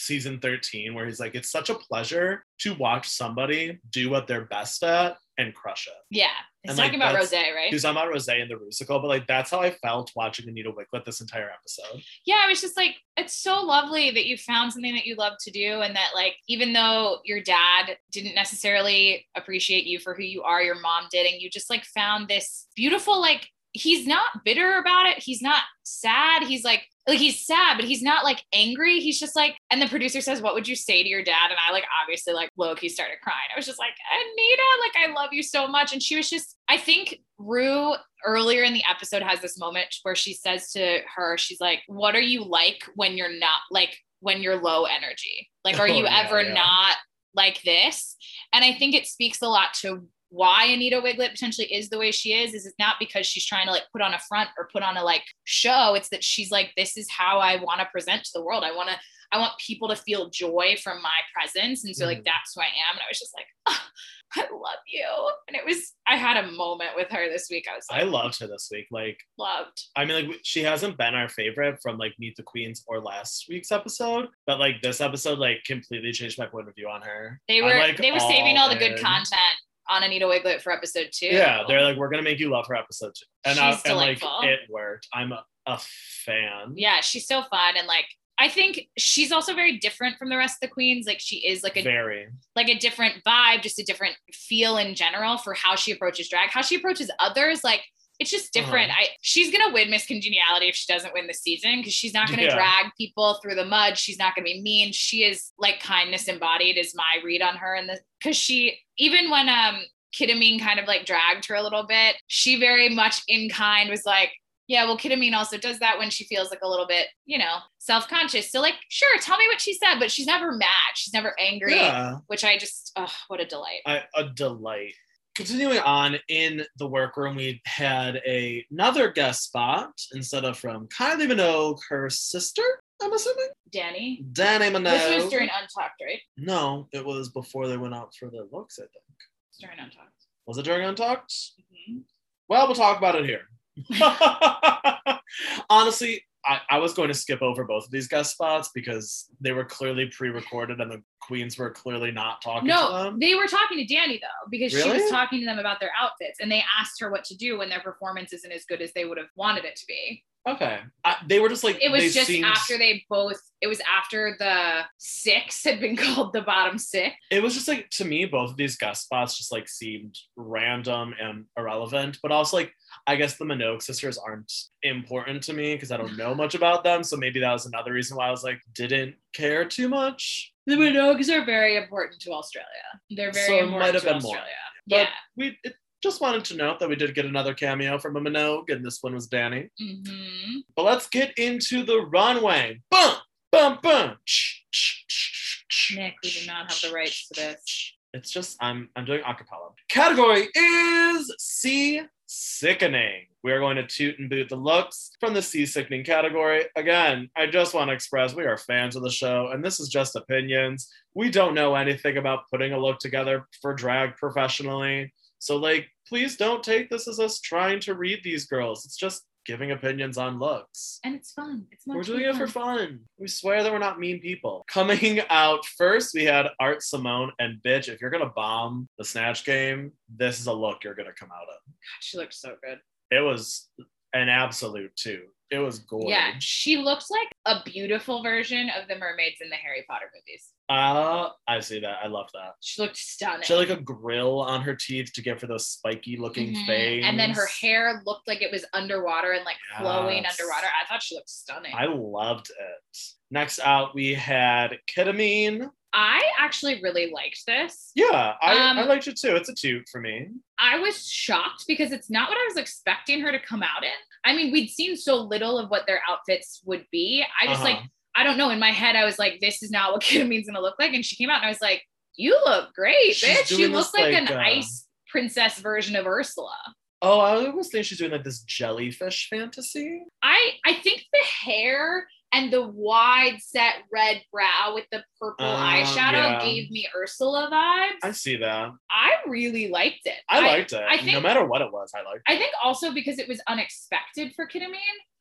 season 13 where he's like, it's such a pleasure to watch somebody do what they're best at and crush it. Yeah. He's And, like, talking about Rose, right? He was talking about Rose in the Rusical, but like that's how I felt watching Anita Wigl'it this entire episode. yeah, it was just like, it's so lovely that you found something that you love to do. And that, like, even though your dad didn't necessarily appreciate you for who you are, your mom did, and you just like found this beautiful, like, he's not bitter about it. He's not sad. He's like, like he's sad, but he's not like angry. He's just like, and the producer says, What would you say to your dad? And I like obviously like low key started crying. I was just like, Anita, like I love you so much. And she was just, I think Ru earlier in the episode has this moment where she says to her, she's like, What are you like when you're not like when you're low energy? Like, are Oh, you yeah, ever yeah. not like this? And I think it speaks a lot to why Anita Wigl'it potentially is the way she is, is it's not because she's trying to like put on a front or put on a like show. It's that she's like, this is how I want to present to the world. I want to, I want people to feel joy from my presence. And so like Mhm. that's who I am. And I was just like, "Ah, I love you. And it was, I had a moment with her this week. I was like, I loved her this week. Like, loved. I mean, like she hasn't been our favorite from like Meet the Queens or last week's episode, but like this episode like completely changed my point of view on her. They were, like, they were saving all the good content on Anita Wigl'it for episode two. Yeah, they're like, we're gonna make you love her episode two, and I, She's uh, and like it worked. I'm a, a fan. yeah, she's so fun. And like, I think she's also very different from the rest of the queens. Like she is like a very. like a different vibe, just a different feel in general for how she approaches drag, how she approaches others. Like it's just Uh-huh. different. I she's gonna win Miss Congeniality if she doesn't win the season because she's not gonna Yeah. drag people through the mud. She's not gonna be mean. She is like kindness embodied is my read on her and the because she even when um Kita Mean kind of like dragged her a little bit, she very much in kind was like, yeah, well, Kita Mean also does that when she feels like a little bit, you know, self-conscious. So like, sure, tell me what she said, but she's never mad. She's never angry Yeah, which I just, oh, what a delight. I, a delight. Continuing on in the workroom, we had a, another guest spot instead of from Kylie Minogue, her sister. I'm assuming Dannii. Dannii Minogue. This was during Untucked, right? No, it was before they went out for the looks. I think. It's during Untucked. Was it during Untucked? Mhm. Well, we'll talk about it here. Honestly, I, I was going to skip over both of these guest spots because they were clearly pre-recorded and the queens were clearly not talking to No, they were talking to Dannii though, because she was talking to them about their outfits and they asked her what to do when their performance isn't as good as they would have wanted it to be. Okay, I, they were just like It was just seemed- after they both, it was after the six had been called the bottom six. It was just like to me, both of these guest spots just like seemed random and irrelevant. But also like I guess the Minogue sisters aren't important to me because I don't know much about them. So maybe that was another reason why I was like didn't care too much. The Minogues are very important to Australia. They're very So important might have to been more. Australia. But yeah. we it, just wanted to note that we did get another cameo from a Minogue, and this one was Dannii. hmm But let's get into the runway. Bum, bum, bum. Nick, we do not have the rights to this. It's just I'm I'm doing acapella. Category is C sickening. We are going to toot and boot the looks from the sea sickening category. Again, I just want to express we are fans of the show, and this is just opinions. We don't know anything about putting a look together for drag professionally. So, like, please don't take this as us trying to read these girls. It's just giving opinions on looks. And it's fun. It's much We're doing more it for fun. We swear that we're not mean people. Coming out first, we had Art Simone and bitch. If you're gonna bomb the snatch game, this is a look you're gonna come out of. God, She looked so good. It was an absolute too. It was gorgeous. Yeah, she looks like a beautiful version of the mermaids in the Harry Potter movies. Uh, I see that. I love that. She looked stunning. She had like a grill on her teeth to give her those spiky looking Mhm. fangs. And then her hair looked like it was underwater and like flowing underwater. I thought she looked stunning. I loved it. Next out, we had Kita Mean. I actually really liked this. Yeah, I, Um, I liked it too. It's a toot for me. I was shocked because it's not what I was expecting her to come out in. I mean, we'd seen so little of what their outfits would be. I just Uh-huh. like, I don't know. In my head, I was like, this is not what Kita Mean's gonna look like. And she came out and I was like, you look great, She's bitch. You look like, like, an uh, ice princess version of Ursula. Oh, I always think she's doing like this jellyfish fantasy. I I think the hair and the wide set red brow with the purple Um, eyeshadow yeah. gave me Ursula vibes. I see that. I really liked it. I liked it. I no matter what it was, I liked it. I think also because it was unexpected for Kita Mean.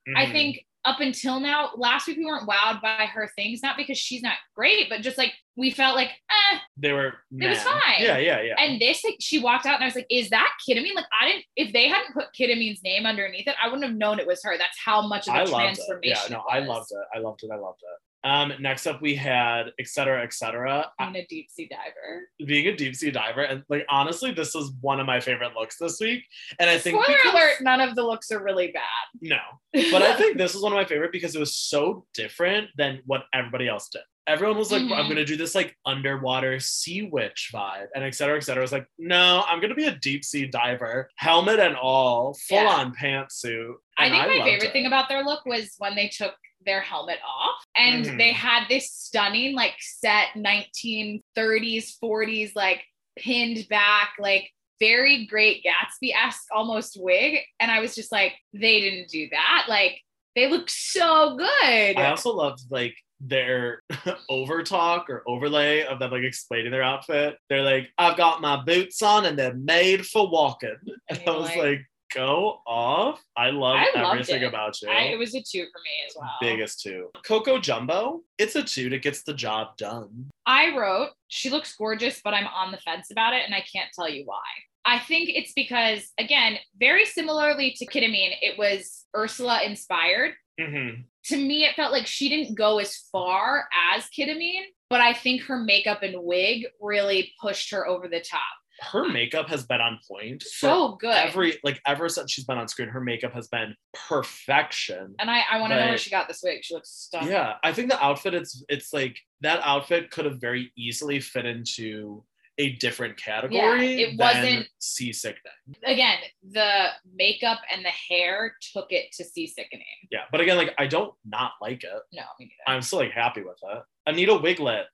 it. I think up until now, last week we weren't wowed by her things, not because she's not great, but just like we felt like, eh. they were. It was fine. Yeah, yeah, yeah. And this, like, she walked out and I was like, is that Kita Mean? Like, I didn't, if they hadn't put Kita Mean's name underneath it, I wouldn't have known it was her. That's how much of a I transformation. Yeah, no, I loved it. I loved it. I loved it. Um, next up we had et cetera, et cetera. I- Being a deep sea diver. being a deep sea diver, and like honestly, this was one of my favorite looks this week. And I think Spoiler because- alert, none of the looks are really bad. no, but I think this was one of my favorite because it was so different than what everybody else did. Everyone was like, Mhm. I'm gonna do this like underwater sea witch vibe, and et cetera, et cetera. I was like, no, I'm gonna be a deep sea diver, helmet and all, full Yeah. on pantsuit. I think my favorite it. thing about their look was when they took their helmet off and Mhm. they had this stunning, like set 1930s, 40s, like pinned back, like very great Gatsby esque almost wig. And I was just like, they didn't do that. Like they look so good. I also loved like their over talk or overlay of them like explaining their outfit. They're like, I've got my boots on and they're made for walking. And And I was like- like, go off. I love everything it. about you. I, it was a two for me as well. Biggest two. Coco Jumbo, it's a two that gets the job done. I wrote, she looks gorgeous, but I'm on the fence about it and I can't tell you why. I think it's because, again, very similarly to Kita Mean, it was Ursula inspired. Mhm. To me, it felt like she didn't go as far as Kita Mean, but I think her makeup and wig really pushed her over the top. Her makeup has been on point. So good. Every like ever since she's been on screen, her makeup has been perfection. and I, I want to know where she got this wig. She looks stunning. Yeah, I think the outfit it's it's like that outfit could have very easily fit into a different category. it wasn't- seasickness. Again, the makeup and the hair took it to seasickening. Yeah, but again, like I don't not like it. No, me neither. I'm still like happy with it. Anita Wigl'it.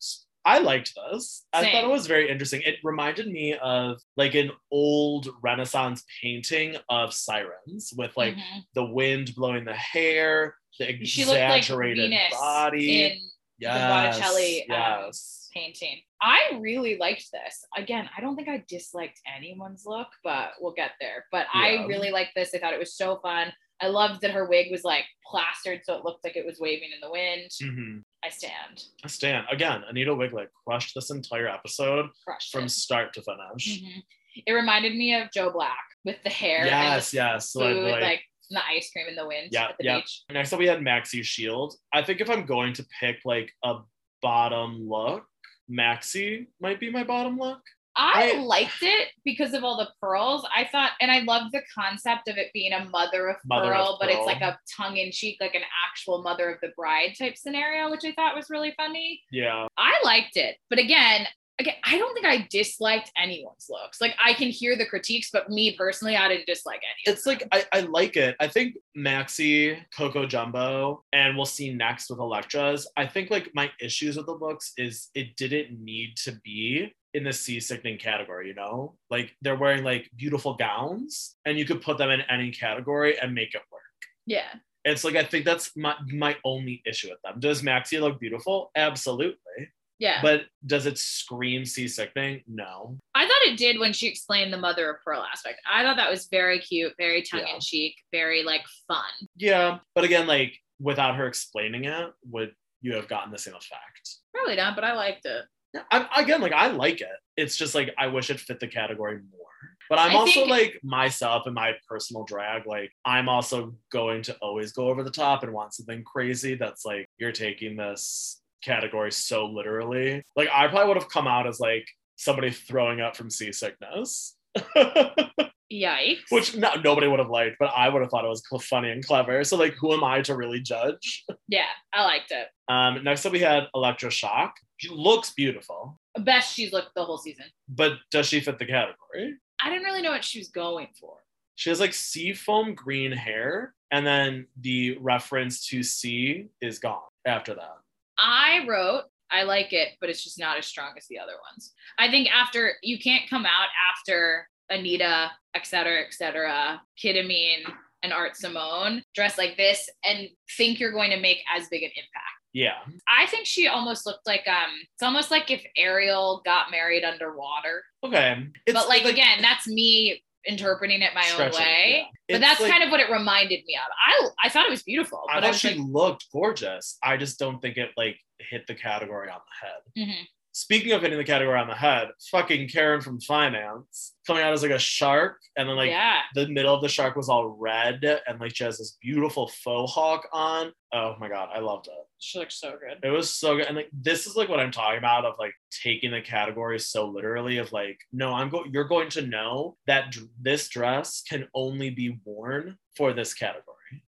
I liked this. I thought it was very interesting. It reminded me of like an old Renaissance painting of sirens with like Mhm. the wind blowing the hair, the like exaggerated Venus body. in yes, the Botticelli um, painting. I really liked this. Again, I don't think I disliked anyone's look, but we'll get there. But Yeah. I really liked this. I thought it was so fun. I loved that her wig was like plastered, so it looked like it was waving in the wind. Mhm. I stand. I stand again. Anita Wigl'it crushed this entire episode Crushed from it. start to finish. Mhm. It reminded me of Joe Black with the hair Yes, the yes. Food, like, like, the ice cream in the wind Yeah, at the yeah. beach. Next up, we had Maxi Shield. I think if I'm going to pick like a bottom look, Maxi might be my bottom look. I, liked it because of all the pearls. I thought, and I loved the concept of it being a mother of Mother of pearl, but it's like a tongue in cheek, like an actual mother of the bride type scenario, which I thought was really funny. Yeah. I liked it, but again, again, I don't think I disliked anyone's looks. Like I can hear the critiques, but me personally, I didn't dislike any. of It's like I, I like it. I think Maxi, Coco Jumbo, and we'll see next with Elektra's. I think like my issues with the looks is it didn't need to be in the seasickening category, you know? Like they're wearing like beautiful gowns and you could put them in any category and make it work. yeah. It's like I think that's my my only issue with them. Does Maxi look beautiful? Absolutely. Yeah. But does it scream seasickening? No. I thought it did when she explained the mother of pearl aspect. I thought that was very cute, very tongue in cheek, very like fun. Yeah. But again, like without her explaining it, would you have gotten the same effect? Probably not, but I liked it. I, again, like I like it. It's just like I wish it fit the category more. But I'm I also think- like myself and my personal drag. Like I'm also going to always go over the top and want something crazy that's like you're taking this category so literally. Like I probably would have come out as like somebody throwing up from seasickness. Yikes. Which no, nobody would have liked, but I would have thought it was funny and clever. So like, who am I to really judge? yeah, I liked it. Um, next up, we had Elektra Shock. She looks beautiful, Best she's looked the whole season. but does she fit the category? I didn't really know what she was going for. She has like seafoam green hair, and then the reference to sea is gone after that. I wrote, I like it, but it's just not as strong as the other ones. I think after you can't come out after Anita, et cetera, et cetera, Kita Mean and Art Simone dress like this and think you're going to make as big an impact. Yeah. I think she almost looked like um it's almost like if Ariel got married underwater. Okay. but like, again, that's me interpreting it my own way. yeah. But that's like- kind of what it reminded me of. I I thought it was beautiful, I but I, thought was she like, looked gorgeous. I just don't think it like hit the category on the head. mhm. Speaking of hitting the category on the head, fucking Karen from finance coming out as like a shark, and then like yeah, the middle of the shark was all red, and like she has this beautiful faux hawk on. Oh my god, I loved it. she looks so good. It was so good, and like this is like what I'm talking about of like taking the category so literally of like, no, I'm going. You're going to know that this dress can only be worn for this category,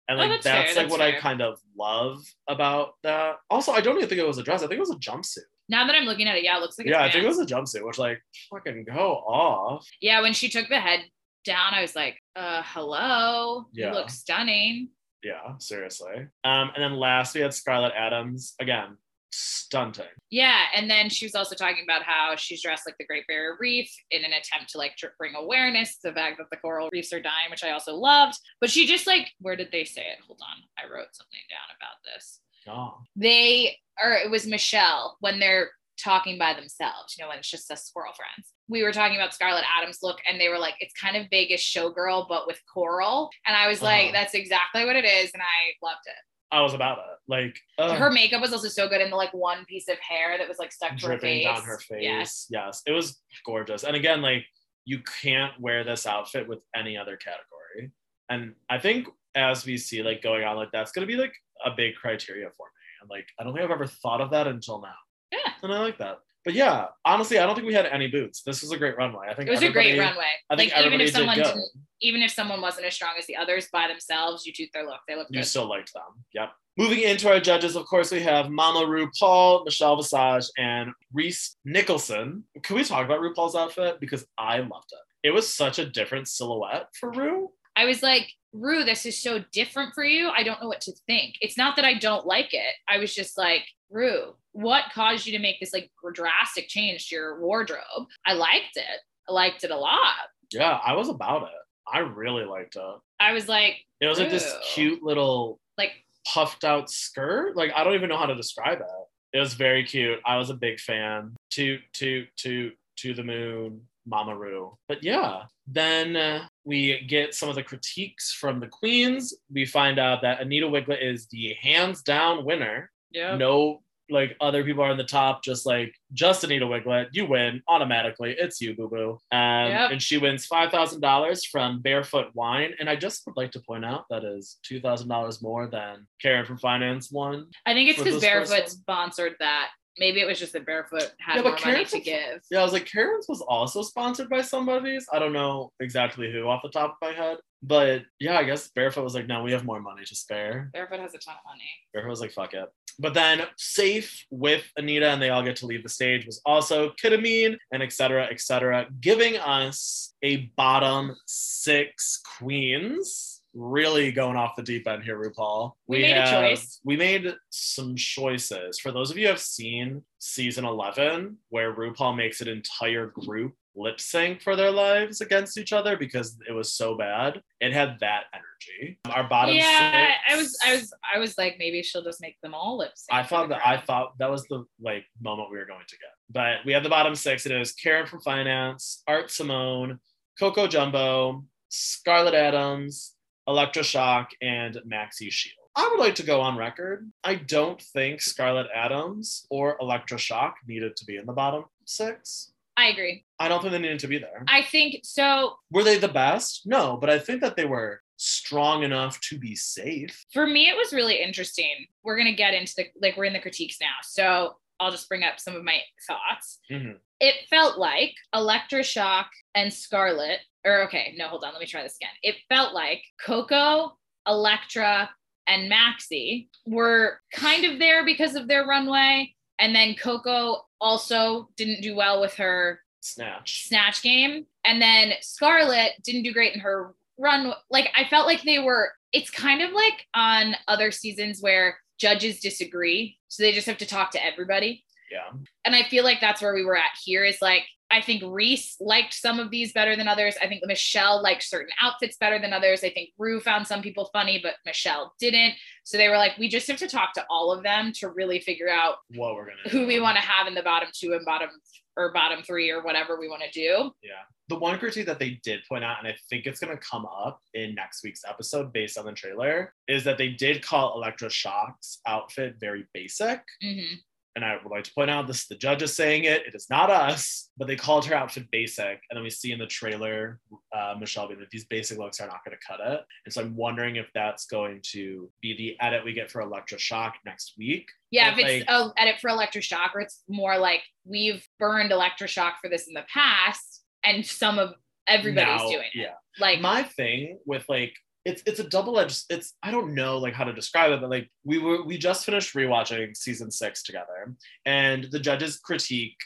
and Oh, like that's that's, fair, like that's what I kind of love about that. Also, I don't even think it was a dress. I think it was a jumpsuit. Now that I'm looking at it, yeah, it looks like it's yeah, I think it was a jumpsuit, which like fucking go off. Yeah, when she took the head down, I was like, uh, hello. Yeah. You look stunning. Yeah, seriously. Um, and then last we had Scarlet Adams again, stunting. Yeah, and then she was also talking about how she's dressed like the Great Barrier Reef in an attempt to like bring awareness to the fact that the coral reefs are dying, which I also loved. But she just like, where did they say it? Hold on, I wrote something down about this. Oh, They or it was Michelle when they're talking by themselves, you know, when it's just us squirrel friends. We were talking about Scarlet Adams' look, and they were like, it's kind of Vegas showgirl, but with coral. And I was like, Uh-huh. that's exactly what it is, and I loved it. I was about it. Like ugh. her makeup was also so good in the like one piece of hair that was like stuck to her dripping face. down her face. Yes. Yes. it was gorgeous. And again, like you can't wear this outfit with any other category. And I think as we see like going on, like that's gonna be like a big criteria for me. And like I don't think I've ever thought of that until now. Yeah. And I like that. But yeah, honestly, I don't think we had any boots. This was a great runway. I think It was a great runway. I think like even if someone didn't, even if someone wasn't as strong as the others by themselves, you took their look. They looked You good. still liked them. Yep. Moving into our judges, of course, we have Mama RuPaul, Michelle Visage, and Rhys Nicholson. Can we talk about RuPaul's outfit? Because I loved it. It was such a different silhouette for Ru. I was like, Ru, this is so different for you. I don't know what to think. It's not that I don't like it. I was just like, Ru, what caused you to make this like drastic change to your wardrobe? I liked it. I liked it a lot. Yeah, I was about it. I really liked it. I was like, It was like this cute little like puffed out skirt. Like I don't even know how to describe it. It was very cute. I was a big fan. To to to to the moon, Mama Ru. But yeah, then uh, we get some of the critiques from the queens. We find out that Anita Wigl'it is the hands down winner. yeah. No, like other people are in the top, just like just Anita Wigl'it. You win automatically. It's you, boo boo. Um, Yep. And she wins five thousand dollars from Barefoot Wine. And I just would like to point out that is two thousand dollars more than Karen from Finance won. I think it's because Barefoot sponsored that. Maybe it was just that Barefoot had Yeah, more Karen money to give. Yeah, I was like, Karen's was also sponsored by somebody's. I don't know exactly who off the top of my head. But yeah, I guess Barefoot was like, no, we have more money to spare. Barefoot has a ton of money. Barefoot was like, fuck it. But then safe with Anita and they all get to leave the stage was also Kita Mean and et cetera, et cetera, giving us a bottom six queens. Really going off the deep end here, RuPaul. We made a choice. We made some choices. For those of you who have seen season 11, where RuPaul makes an entire group lip sync for their lives against each other because it was so bad, it had that energy. Our bottom yeah, six, I was, I was, I was like, maybe she'll just make them all lip sync. I thought that I thought that was the like moment we were going to get. But we have the bottom six. It is Karen from Finance, Art Simone, Coco Jumbo, Scarlet Adams, Elektra Shock, and Maxi Shield. I would like to go on record. I don't think Scarlet Adams or Elektra Shock needed to be in the bottom six. I agree. I don't think they needed to be there. I think so. Were they the best? No, but I think that they were strong enough to be safe. For me, it was really interesting. We're gonna get into the like we're in the critiques now, so I'll just bring up some of my thoughts. Mhm. It felt like Elektra Shock and Scarlet, or okay, no, hold on, let me try this again. It felt like Coco, Elektra, and Maxi were kind of there because of their runway, and then Coco also didn't do well with her Snatch. snatch game. And then Scarlet didn't do great in her run. Like I felt like they were, it's kind of like on other seasons where judges disagree. So they just have to talk to everybody. Yeah. And I feel like that's where we were at here is like I think Rhys liked some of these better than others. I think Michelle liked certain outfits better than others. I think Ru found some people funny, but Michelle didn't. So they were like, we just have to talk to all of them to really figure out What we're gonna who do. we want to have in the bottom two and bottom or bottom three or whatever we want to do. Yeah. The one critique that they did point out, and I think it's going to come up in next week's episode based on the trailer, is that they did call Elektra Shock's outfit very basic. hmm And I would like to point out this is the is saying it. It is not us, but they called her outfit basic. And then we see in the trailer, uh, Michelle being that these basic looks are not going to cut it. And so I'm wondering if that's going to be the edit we get for Elektra Shock next week. Yeah, But, if it's a edit for elektra shock, or it's more like we've burned elektra shock for this in the past, and some of everybody's now- doing it. Yeah. Like my thing with like it's it's a double-edged it's i don't know like how to describe it but like we were we just finished rewatching season six together and the judges critique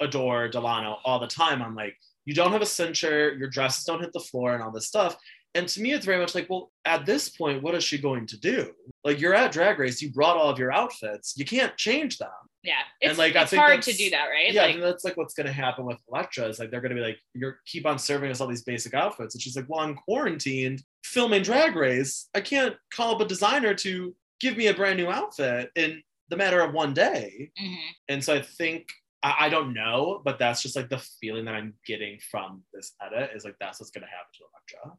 adore delano all the time. On like you don't have a cincher your dresses don't hit the floor and all this stuff and to me it's very much like well at this point what is she going to do like you're at drag race you brought all of your outfits you can't change them yeah, it's, like, I it's hard to do that, right? yeah, like, that's like what's gonna happen with Elektra. Is like they're gonna be like, you're keep on serving us all these basic outfits. And she's like, well, I'm quarantined filming Drag Race. I can't call up a designer to give me a brand new outfit in the matter of one day. mhm. And so I think I, I don't know, but that's just like the feeling that I'm getting from this edit is like that's what's gonna happen to Elektra.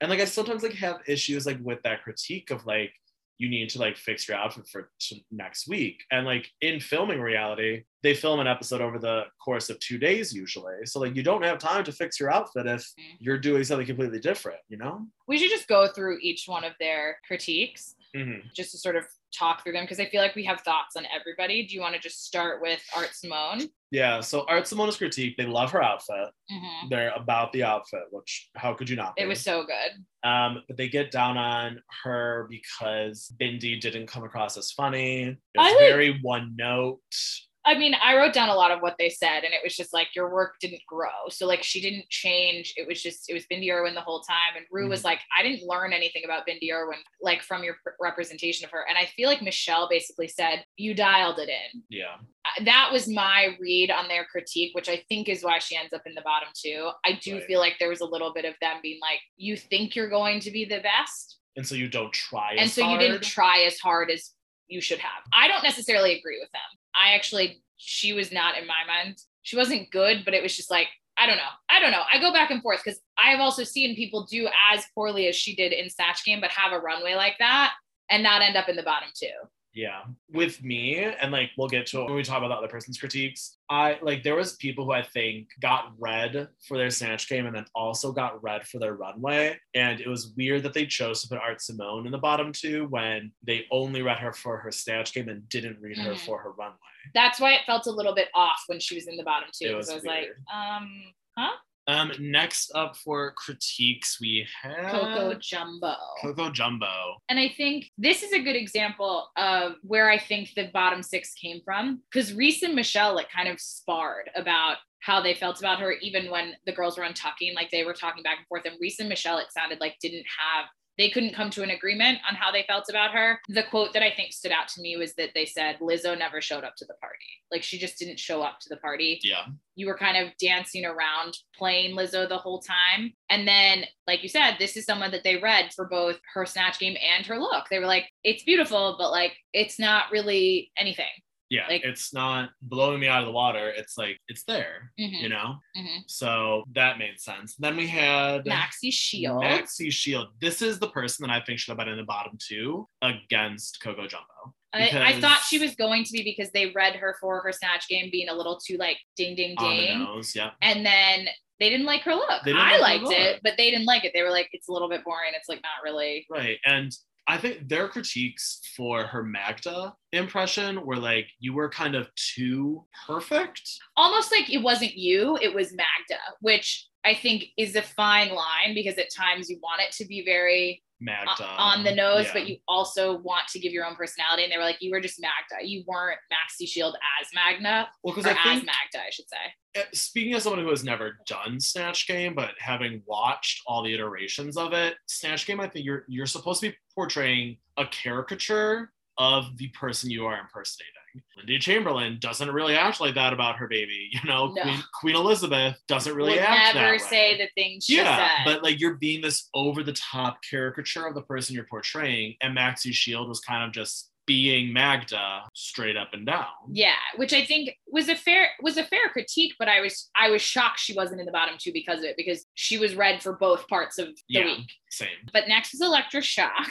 And like I sometimes like have issues like with that critique of like you need to like fix your outfit for next week. And like in filming reality, they film an episode over the course of two days usually. So like you don't have time to fix your outfit if Mm. you're doing something completely different, you know? we should just go through each one of their critiques Mm-hmm. just to sort of talk through them because I feel like we have thoughts on everybody. Do you want to just start with Art Simone? Yeah. So Art Simone's critique, they love her outfit. Mhm. They're about the outfit, which how could you not? It was so good. Um, but they get down on her because Bindi didn't come across as funny. It was like- very one note. I mean, I wrote down a lot of what they said, and it was just like your work didn't grow. So like she didn't change. It was just it was Bindi Irwin the whole time, and Ru was Mhm. like, I didn't learn anything about Bindi Irwin like from your pr- representation of her. And I feel like Michelle basically said you dialed it in. Yeah. Uh, That was my read on their critique, which I think is why she ends up in the bottom two. I do Right. feel like there was a little bit of them being like, you think you're going to be the best, And so you don't try and as so you didn't try as hard as you should have. I don't necessarily agree with them. I actually, she was not in my mind. She wasn't good, but it was just like, I don't know. I don't know. I go back and forth because I have also seen people do as poorly as she did in Snatch Game, but have a runway like that and not end up in the bottom two. Yeah. With me, and like we'll get to it when we talk about the other person's critiques. I like there was people who I think got red for their snatch game and then also got red for their runway. And it was weird that they chose to put Art Simone in the bottom two when they only read her for her snatch game and didn't read her Mhm. for her runway. That's why it felt a little bit off when she was in the bottom two. It Because was I was weird. like, um, huh? Um, next up for critiques, we have Coco Jumbo. Coco Jumbo. And I think this is a good example of where I think the bottom six came from. Because Rhys and Michelle like kind of sparred about how they felt about her, even when the girls were untucking, like they were talking back and forth. And Rhys and Michelle, it sounded like didn't have they couldn't come to an agreement on how they felt about her. The quote that I think stood out to me was that they said Lizzo never showed up to the party. Like she just didn't show up to the party Yeah. you were kind of dancing around playing Lizzo the whole time. And then, like you said, this is someone that they read for both her snatch game and her look. They were like, it's beautiful, but like, it's not really anything. Yeah. Like- it's not blowing me out of the water. It's like it's there, Mhm, you know? mhm. So that made sense. Then we had Maxi Shield. Maxi Shield. This is the person that I think should have been in the bottom two against Coco Jumbo. I, I thought she was going to be because they read her for her snatch game being a little too like ding ding ding. nose. Yeah. And then they didn't like her look. I like liked look. it, but they didn't like it. They were like, it's a little bit boring. It's like not really. Right. And I think their critiques for her Magda impression were like, you were kind of too perfect. almost like it wasn't you, it was Magda, which I think is a fine line because at times you want it to be very Magda. on the nose, Yeah. but you also want to give your own personality. And they were like, you were just Magda. You weren't Maxi Shield as Magna. well, because I as think Magda, I should say. uh, speaking as someone who has never done Snatch Game, but having watched all the iterations of it, Snatch Game, I think you're you're supposed to be portraying a caricature of the person you are impersonating. Lindy Chamberlain doesn't really act like that about her baby. You know, No. Queen, Queen Elizabeth doesn't really Would act never that way. say the things she yeah, said. but like you're being this over the top caricature of the person you're portraying, and Maxi Shield was kind of just being Magda straight up and down. yeah, which I think was a fair was a fair critique, but I was I was shocked she wasn't in the bottom two because of it because she was read for both parts of the Yeah. week. Same. But next was Elektra Shock,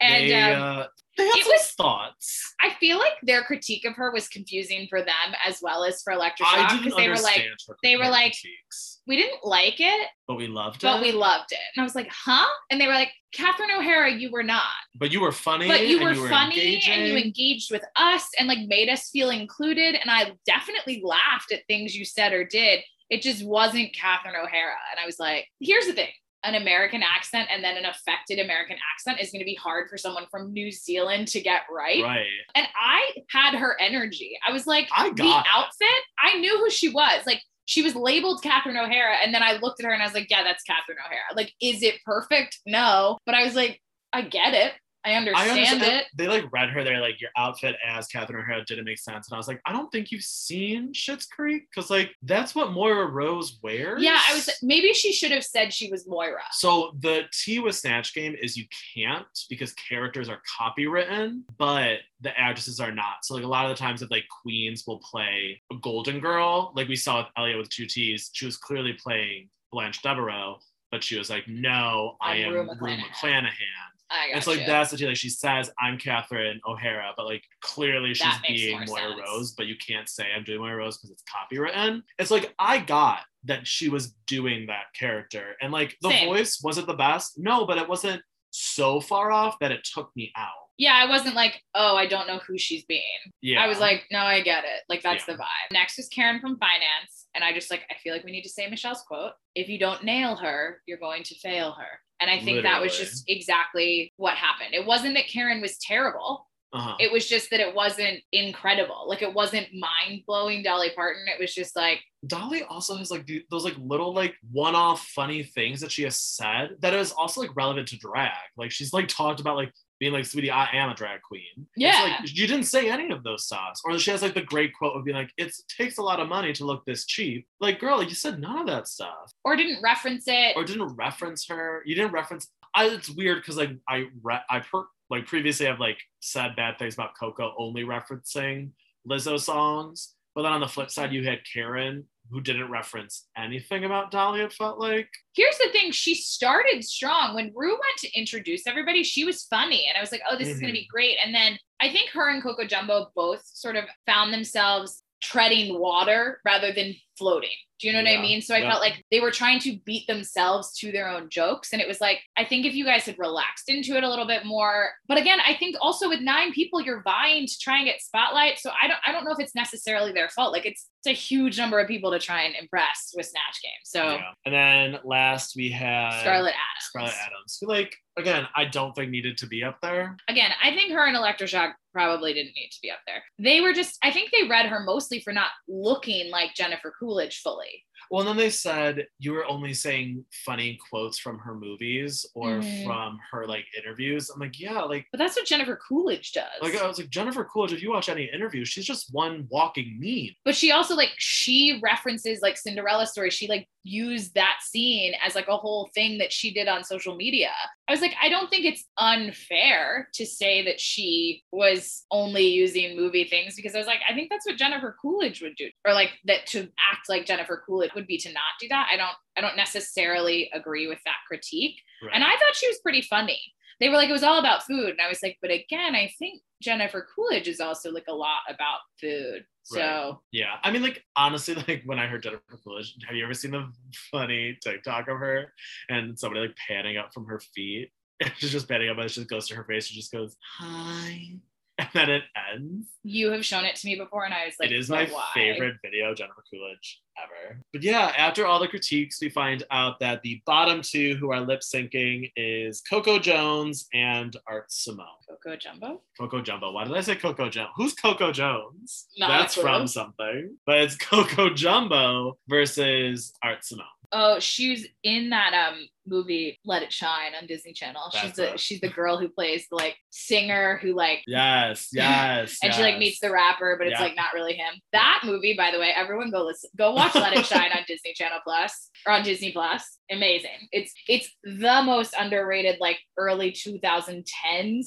and they, um, uh, it was- thoughts. I feel like their critique of her was confusing for them as well as for Elektra Shock because they were like they were like- critiques, we didn't like it, but we loved but it. But we loved it, and I was like, huh? And they were like, Catherine O'Hara, you were not. But you were funny. but you and were, funny and you engaged with us and like made us feel included and i definitely laughed at things you said or did it just wasn't catherine o'hara and i was like here's the thing an american accent and then an affected american accent is going to be hard for someone from new zealand to get right, Right. and i had her energy i was like I the it. outfit i knew who she was like she was labeled Catherine O'Hara, and then I looked at her and I was like, "Yeah, that's Catherine O'Hara." Like, is it perfect? No, but I was like, "I get it. I understand, I understand, it." They like read her. They're like, your outfit as Catherine O'Hara didn't make sense, and I was like, I don't think you've seen Schitt's Creek because like that's what Moira Rose wears. Yeah, I was maybe she should have said she was Moira. So the T with Snatch Game is you can't because characters are copywritten, but the actresses are not. So like a lot of the times that like queens will play a golden girl, like we saw with Elliott with two T's, she was clearly playing Blanche Devereaux, but she was like, no, I am Rue Rue McClanahan." McClanahan. I got It's like that's the deal. Like she says, I'm Catherine O'Hara, but like clearly she's being more Moira sense. Rose, but you can't say I'm doing Moira Rose because it's copywritten. It's like I got that she was doing that character. And like the Same. voice, wasn't the best? No, but it wasn't so far off that it took me out. Yeah, I wasn't like, oh, I don't know who she's being. Yeah. I was like, no, I get it. Like that's Yeah. the vibe. Next was Karen from finance. And I just like, I feel like we need to say Michelle's quote. If you don't nail her, you're going to fail her. And I think that was just exactly what happened. It wasn't that Karen was terrible. uh-huh. It was just that it wasn't incredible. Like it wasn't mind blowing Dolly Parton. It was just like, Dolly also has like those like little like one-off funny things that she has said that is also like relevant to drag. Like she's like talked about like being like, sweetie, I am a drag queen. It's Yeah. like you didn't say any of those stuff. Or she has like the great quote of being like, it takes a lot of money to look this cheap. Like, girl, you said none of that stuff. or didn't reference it. Or didn't reference her. You didn't reference I it's weird because like I re- I per like previously I've like said bad things about Coco only referencing Lizzo songs. But then on the flip side, mm-hmm. you had Karen who didn't reference anything about Dolly, it felt like. Here's the thing: she started strong. When Rue went to introduce everybody, she was funny, and I was like, "Oh, this is going to mm-hmm. be great." And then I think her and Coco Jumbo both sort of found themselves treading water rather than floating. Do you know what Yeah. I mean? So I Yeah. felt like they were trying to beat themselves to their own jokes. And it was like, I think if you guys had relaxed into it a little bit more, but again, I think also with nine people, you're vying to try and get spotlight. So I don't I don't know if it's necessarily their fault. Like it's it's a huge number of people to try and impress with Snatch Game. So Yeah. And then last we had Scarlet Adams. Scarlet Adams, who like again, I don't think needed to be up there. Again, I think her and Elektra Shock probably didn't need to be up there. They were just, I think they read her mostly for not looking like Jennifer Coolidge fully. Well, and then they said you were only saying funny quotes from her movies or Mhm. from her like interviews. I'm like, yeah, like But that's what Jennifer Coolidge does. like I was like Jennifer Coolidge. If you watch any interview, she's just one walking meme. but she also like she references like Cinderella story. She like used that scene as like a whole thing that she did on social media. I was like, I don't think it's unfair to say that she was only using movie things because I was like, I think that's what Jennifer Coolidge would do, or like that to act like Jennifer Coolidge would be to not do that. I don't, I don't necessarily agree with that critique. Right. And I thought she was pretty funny. They were like, it was all about food. And I was like, but again, I think Jennifer Coolidge is also like a lot about food. So Right. Yeah, I mean, like honestly, like when I heard Jennifer Coolidge, have you ever seen the funny TikTok of her and somebody like panning up from her feet? She's just panning up, and it just goes to her face. and just goes hi, and then it ends. you have shown it to me before, and I was like, it is my why? favorite video Jennifer Coolidge ever. But yeah, after all the critiques, we find out that the bottom two who are lip syncing is Coco Jones and Art Simone. Coco Jumbo. Coco Jumbo. Why did I say Coco Jones? Who's Coco Jones? Not That's from something. But it's Coco Jumbo versus Art Simone. Oh, she's in that um movie Let It Shine on Disney Channel. she's That's the it. she's the girl who plays the like singer who like Yes, yes. and she like meets the rapper, but it's Yeah. like not really him. That movie, by the way, everyone go listen, go watch Let It Shine on Disney Channel Plus or on Disney Plus. Amazing. It's it's the most underrated like early 2010s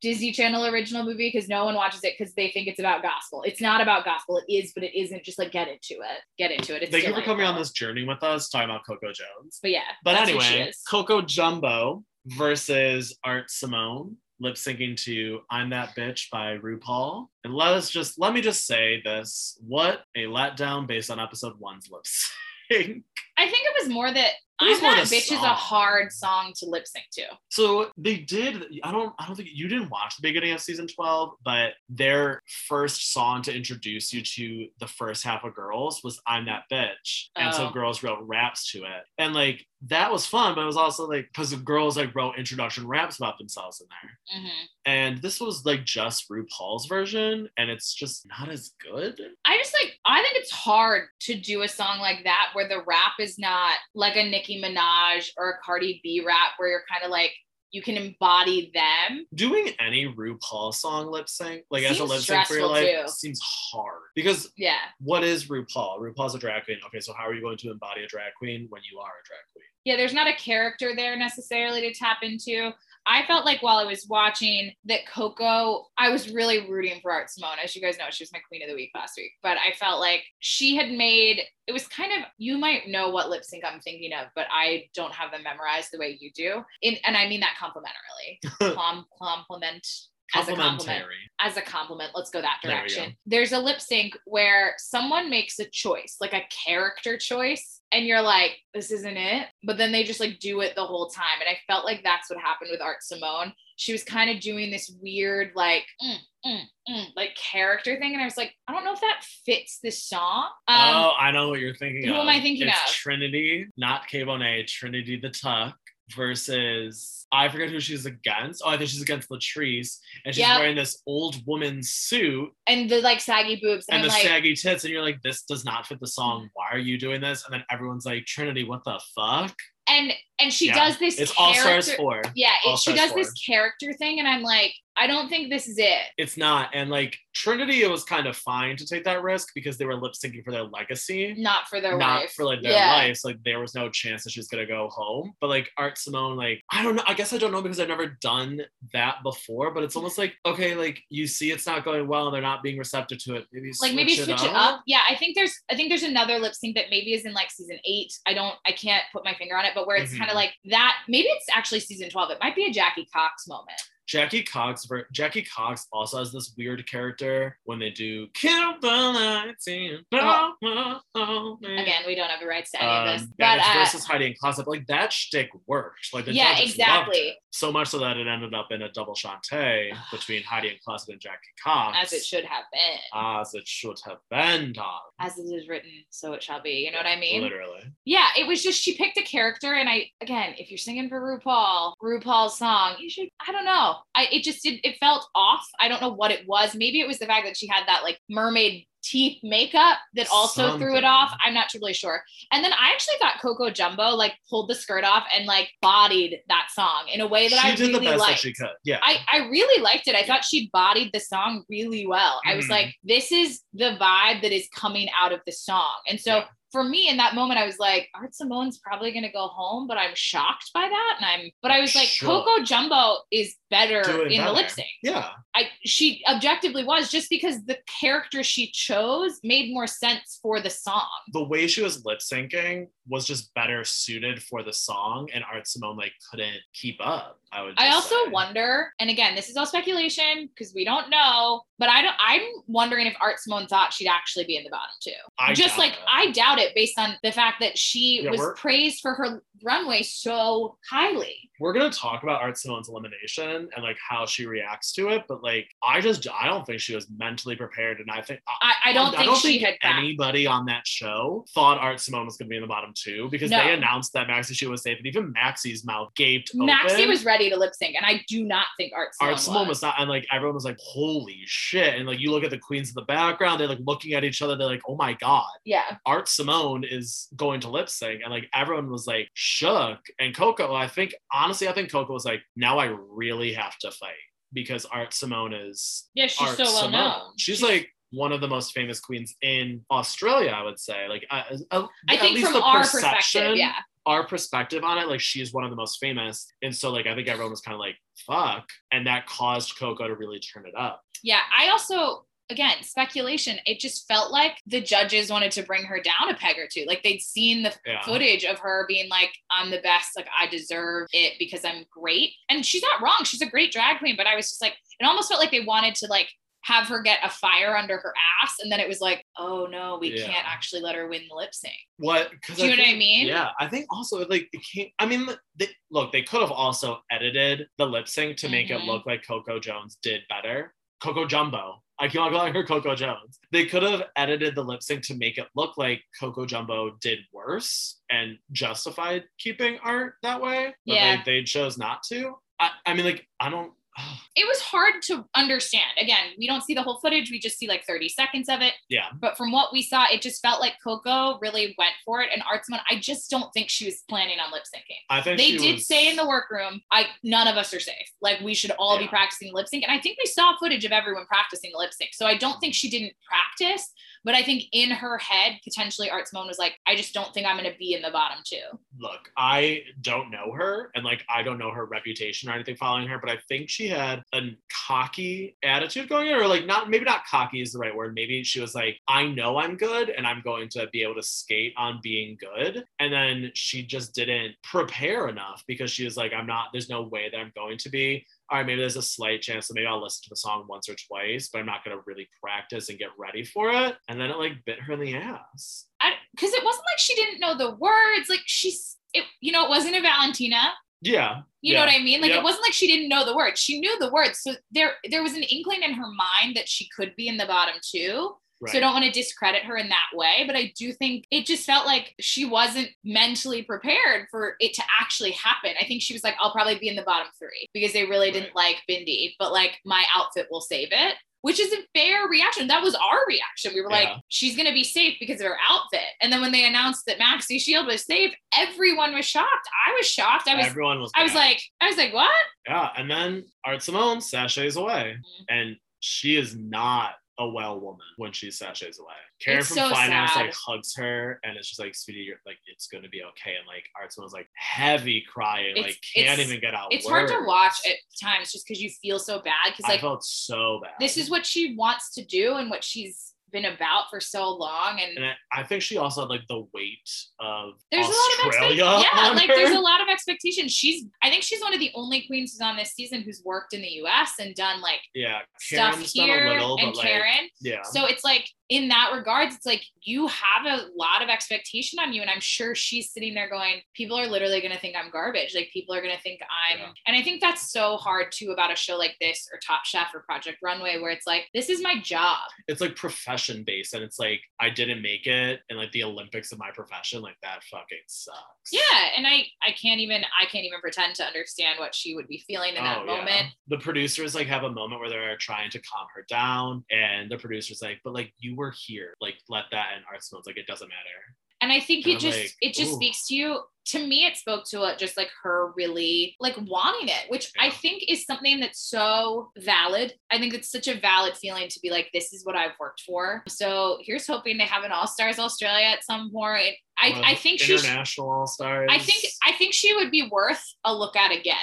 Disney Channel original movie because no one watches it because they think it's about gospel. It's not about gospel. It is, but it isn't. Just like get into it. Get into it. It's Thank you for coming on this journey with us, talking about Coco Jones. But yeah. But that's who she anyway, Coco Jumbo versus Art Simone lip syncing to I'm That Bitch by RuPaul. And let us just let me just say this. What a letdown based on episode one's lip sync. I think it was more that I'm the Bitch is a hard song to lip sync to. So they did. I don't. I don't think you didn't watch the beginning of season twelve, but their first song to introduce you to the first half of Girls was "I'm That Bitch," and so Oh. girls wrote raps to it, and like that was fun. But it was also like because the girls like wrote introduction raps about themselves in there, Mhm. and this was like just RuPaul's version, and it's just not as good. I just like I think it's hard to do a song like that where the rap is not like a Nicki Minaj or a Cardi B rap where you're kind of like you can embody them. Doing any RuPaul song lip sync, like as a lip sync for your life, too. seems hard because Yeah. what is RuPaul? RuPaul's a drag queen. Okay, so how are you going to embody a drag queen when you are a drag queen? Yeah, there's not a character there necessarily to tap into. I felt like while I was watching that Coco, I was really rooting for Art Simone. As you guys know, she was my queen of the week last week. But I felt like she had made it was kind of you might know what lip sync I'm thinking of, but I don't have them memorized the way you do. In, and I mean that complimentarily. Com- compliment as a compliment as a compliment. Let's go that There direction. go. There's a lip sync where someone makes a choice, like a character choice, and you're like, this isn't it. But then they just like do it the whole time. And I felt like that's what happened with Art Simone. She was kind of doing this weird, like, mm, mm, mm, like character thing. And I was like, I don't know if that fits this song. Um, oh, I know what you're thinking who of. am I thinking it's of? Trinity, not K Bonet, Trinity the Tuck versus I forget who she's against. Oh, I think she's against Latrice, and she's Yep. wearing this old woman suit and the like saggy boobs. And, and the like, saggy tits, and you're like, this does not fit the song. Why are you doing this? And then everyone's like, Trinity, what the fuck? and and she Yeah, does this It's All Stars character- four. Yeah, it, she does this character thing, and I'm like, I don't think this is it. It's not, and like Trinity, it was kind of fine to take that risk because they were lip syncing for their legacy. Not for their not wife. for like their Yeah. lives. Like there was no chance that she's gonna go home. But like Art Simone, like I don't know. I guess I don't know because I've never done that before. But it's almost like okay, like you see it's not going well and they're not being receptive to it. Maybe like maybe switch it up. Yeah, I think there's I think there's another lip sync that maybe is in like season eight. I don't I can't put my finger on it, but where it's Mhm. kind of like that. Maybe it's actually season twelve. It might be a Jackie Cox moment. Jackie Cox. Jackie Cox also has this weird character when they do "Kill the Lights in Oh. the Moment." Again, we don't have the rights to any Um, of this, and but uh, versus Heidi N Closet, like that shtick worked. Like the Yeah, exactly. So much so that it ended up in a double shantay between Heidi N Closet and Jackie Cox. as it should have been, as it should have been done. as it is written, so it shall be. You know what I mean? Literally. yeah, it was just she picked a character, and I again, if you're singing for RuPaul, RuPaul's song, you should. I don't know. I it just did. It felt off. I don't know what it was. Maybe it was the fact that she had that like mermaid teeth makeup that also threw it off. I'm not really sure. And then I actually thought Coco Jumbo like pulled the skirt off and like bodied that song in a way that she I did really the best liked. that she could. Yeah. I, I really liked it. I thought she bodied the song really well. I was Mhm. like, this is the vibe that is coming out of the song. And so Yeah. For me in that moment, I was like, Art Simone's probably gonna go home, but I'm shocked by that. And I'm but I was like, Sure. Coco Jumbo is better Doing in the lip sync. yeah. I she objectively was just because the character she chose made more sense for the song. The way she was lip syncing was just better suited for the song, and Art Simone like couldn't keep up. I would. I also say. wonder, and again, this is all speculation because we don't know, but I don't I'm wondering if Art Simone thought she'd actually be in the bottom two. I Just like. I doubt it based on the fact that she Yeah, was we're- praised for her runway so highly. We're gonna talk about Art Simone's elimination and like how she reacts to it, but like I just I don't think she was mentally prepared, and I think I, I don't think she had backed. anybody on that show thought Art Simone was going to be in the bottom two because No. they announced that Maxi Shield was safe, and even Maxi's mouth gaped Maxi open. was ready to lip sync, and I do not think Art Simone, Art Simone was. was not, and like everyone was like, "Holy shit. And like you look at the queens in the background, they're like looking at each other. They're like, oh my God. Yeah. Art Simone is going to lip sync. And like everyone was like shook. And Coco, I think, honestly, I think Coco was like, now I really have to fight because Art Simone is Yeah, she's Art so well Simone. known. She's, like one of the most famous queens in Australia, I would say. Like, uh, uh, I at think least from the our perception- perspective, yeah. our perspective on it, like she's one of the most famous. And so like I think everyone was kind of like, fuck. And that caused Coco to really turn it up. Yeah. I also again, speculation. It just felt like the judges wanted to bring her down a peg or two. Like they'd seen the Yeah. footage of her being like, I'm the best, like I deserve it because I'm great. And she's not wrong. She's a great drag queen, but I was just like, it almost felt like they wanted to like have her get a fire under her ass. And then it was like, oh no, we Yeah. can't actually let her win the lip sync. What? Do you know what I mean? Yeah. I think also like it can't, I mean, they, look, they could have also edited the lip sync to make it Mhm. look like Coco Jones did better. Coco Jumbo. I keep on calling her Coco Jones. They could have edited the lip sync to make it look like Coco Jumbo did worse and justified keeping art that way. But Yeah. they, they chose not to. I, I mean, like, I don't. It was hard to understand. Again, we don't see the whole footage. We just see like 30 seconds of it. Yeah. But from what we saw, it just felt like Coco really went for it. And Art Simone, I just don't think she was planning on lip syncing. I think They did was- say in the workroom, I none of us are safe. Like we should all be practicing lip sync. And I think we saw footage of everyone practicing lip sync. So I don't mm-hmm. think she didn't practice, but I think in her head, potentially Art Simone was like, I just don't think I'm gonna be in the bottom two. look, I don't know her and like I don't know her reputation or anything following her, but I think she had a cocky attitude going in, or like not maybe not cocky is the right word. Maybe she was like, I know I'm good and I'm going to be able to skate on being good. And then she just didn't prepare enough because she was like, I'm not, there's no way that I'm going to be. All right, maybe there's a slight chance that maybe I'll listen to the song once or twice, but I'm not gonna really practice and get ready for it. And then it like bit her in the ass. because it wasn't like she didn't know the words. Like she's, it, you know, it wasn't a Valentina. Yeah. You yeah. know what I mean? Like it wasn't like she didn't know the words. She knew the words. So there, there was an inkling in her mind that she could be in the bottom two. Right. So I don't want to discredit her in that way, but I do think it just felt like she wasn't mentally prepared for it to actually happen. I think she was like, I'll probably be in the bottom three because they really didn't like Bindi, but like my outfit will save it. Which is a fair reaction. That was our reaction. We were like, she's gonna be safe because of her outfit. And then when they announced that Maxi Shield was safe, everyone was shocked. I was shocked. I was Everyone was I was like, I was like, what? Yeah, and then Art Simone sashays away, Mhm. and she is not a well woman when she sashays away. Karen It's from so Finance sad. like hugs her, and it's just like, sweetie, you're like, it's gonna be okay. And like Art Simone's like heavy crying, It's- like can't even get out. It's hard to watch at times just because you feel so bad. Because I like felt so bad. this is what she wants to do and what she's been about for so long. And and I, I think she also had like the weight of there's a lot of Australia. expectations. Yeah, like her. there's a lot of expectations. She's I think she's one of the only queens who's on this season who's worked in the US and done like yeah. stuff Karen's done here little, and like Karen. yeah. So it's like in that regards, it's like you have a lot of expectation on you. And I'm sure she's sitting there going, people are literally going to think I'm garbage. Like people are going to think I'm, Yeah. and I think that's so hard too about a show like this or Top Chef or Project Runway, where it's like, this is my job. it's like profession based and it's like I didn't make it in like the Olympics of my profession like that fucking sucks. Yeah. And I, I can't even, I can't even pretend to understand what she would be feeling in that Oh, yeah. moment. The producers like have a moment where they're trying to calm her down and the producers like but like you were here like let that and Art Simone's like it doesn't matter. And I think And it I'm just like, it just ooh. speaks to you. To me, it spoke to it just like her really like wanting it, which I think is something that's so valid. I think it's such a valid feeling to be like, this is what I've worked for. So here's hoping they have an All Stars Australia at some point. I, I think she's international all stars. I think I think she would be worth a look at again.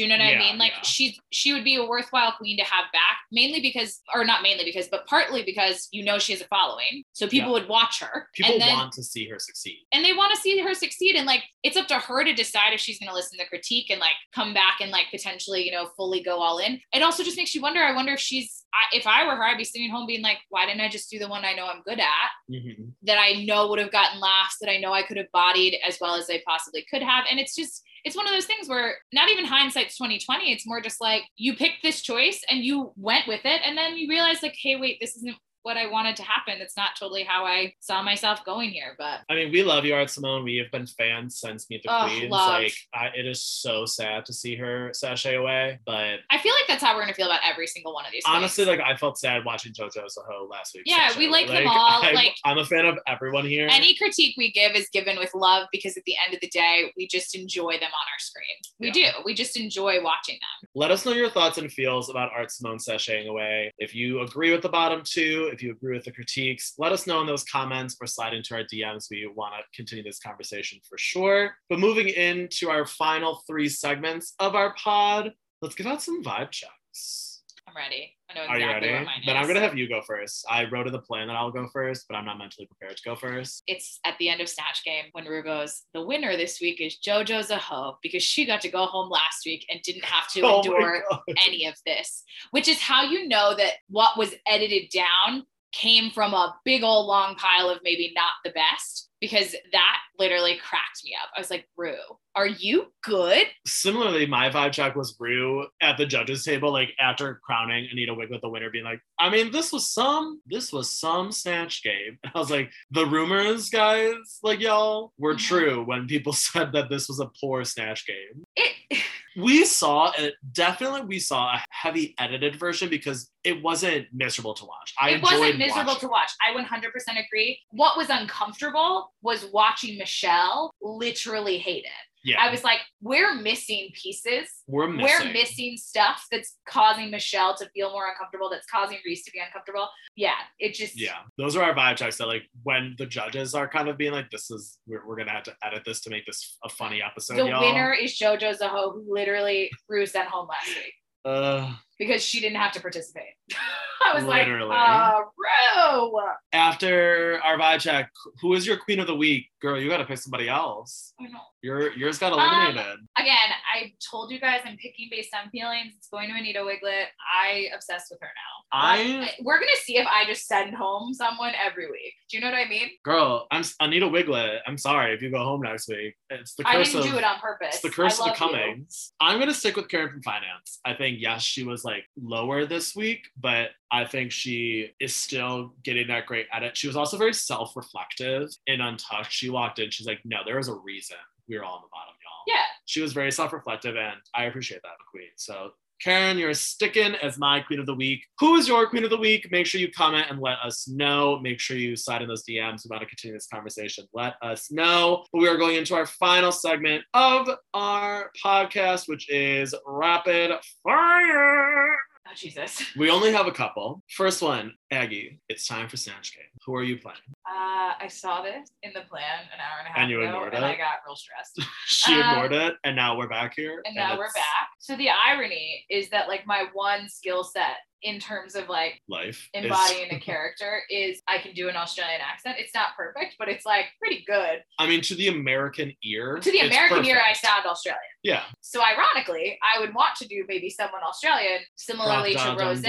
Do you know what I mean? Like yeah. she's she would be a worthwhile queen to have back, mainly because, or not mainly because, but partly because you know she has a following, so people Yeah. would watch her. people then, want to see her succeed. and they want to see her succeed and like it's up to her to decide if she's going to listen to critique and like come back and like potentially you know fully go all in it also just makes you wonder i wonder if she's I, if i were her i'd be sitting home being like why didn't i just do the one i know i'm good at Mhm. that i know would have gotten laughs that i know i could have bodied as well as i possibly could have and it's just it's one of those things where not even hindsight's 2020 it's more just like you picked this choice and you went with it and then you realize like hey wait this isn't what I wanted to happen. It's not totally how I saw myself going here, but I mean, we love you, Art Simone. We have been fans since Meet the Oh, Queens. love. Like, I, it is so sad to see her sashay away. But I feel like that's how we're gonna feel about every single one of these. honestly, queens. like, I felt sad watching JoJo Zaho last week. Yeah, sashay we away. like them all, I'm, like- I'm a fan of everyone here. any critique we give is given with love because at the end of the day, we just enjoy them on our screen. We Yeah. do. We just enjoy watching them. Let us know your thoughts and feels about Art Simone sashaying away. If you agree with the bottom two, if you agree with the critiques, let us know in those comments or slide into our DMs. We want to continue this conversation for sure. But moving into our final three segments of our pod, let's give out some vibe checks. I'm ready. I know Are exactly you ready? Then. I'm gonna have you go first. I wrote in the plan that I'll go first, but I'm not mentally prepared to go first. it's at the end of Snatch Game when Rue goes, the winner this week is JoJo Zaho because she got to go home last week and didn't have to Oh endure any of this, which is how you know that what was edited down came from a big old long pile of maybe not the best because that literally cracked me up. I was like, Rue, are you good? Similarly, my vibe check was Rue at the judges table, like after crowning Anita Wigl'it the winner, being like, I mean, this was some, this was some snatch game. And I was like, the rumors, guys, like y'all, were Mhm. true when people said that this was a poor snatch game. It We saw it, definitely we saw a heavy edited version because it wasn't miserable to watch. I it wasn't miserable watching to watch. I 100% agree. What was uncomfortable was watching Michelle literally hate it. Yeah, I was like, we're missing pieces. we're missing. We're missing stuff that's causing Michelle to feel more uncomfortable, that's causing Rhys to be uncomfortable. Yeah, it just, Yeah, those are our vibe checks that like when the judges are kind of being like, this is we're, we're gonna have to edit this to make this a funny episode. the y'all. winner is JoJo Zaho, who literally Rue sent home last week Uh, because she didn't have to participate. I was Literally. like, uh, Rue. after our vibe check, who is your queen of the week? Girl, you gotta pick somebody else. I know. Your yours got Um, eliminated. Again, I told you guys I'm picking based on feelings. It's going to Anita Wigl'it. I obsessed with her now. I- we're gonna see if I just send home someone every week. Do you know what I mean? Girl, I'm Anita Wigl'it. I'm sorry if you go home next week. It's the curse I didn't of do it on purpose. it's the curse of the love you. Cummings. I'm gonna stick with Karen from finance. I think yes, she was like lower this week, but I think she is still getting that great edit. She was also very self-reflective and Untouched. She walked in, she's like, no, there is a reason we were all on the bottom, y'all. Yeah. She was very self-reflective, and I appreciate that, Queen. So Karen, you're sticking as my queen of the week. Who is your queen of the week? Make sure you comment and let us know. Make sure you slide in those DMs. We want to continue this conversation. Let us know. We are going into our final segment of our podcast, which is rapid fire. Oh Jesus. We only have a couple. First one, Aggie. It's time for Snatch Game. Who are you playing? Uh, I saw this in the plan an hour and a half And you ago, ignored and it? I got real stressed. she Um, ignored it, and now we're back here. and now we're back. So the irony is that like my one skill set in terms of like Life. is- embodying a character is I can do an Australian accent. It's not perfect, but it's like pretty good. I mean, to the American ear. To the American ear, I sound Australian. Yeah. So ironically, I would want to do maybe someone Australian, similarly to Rose.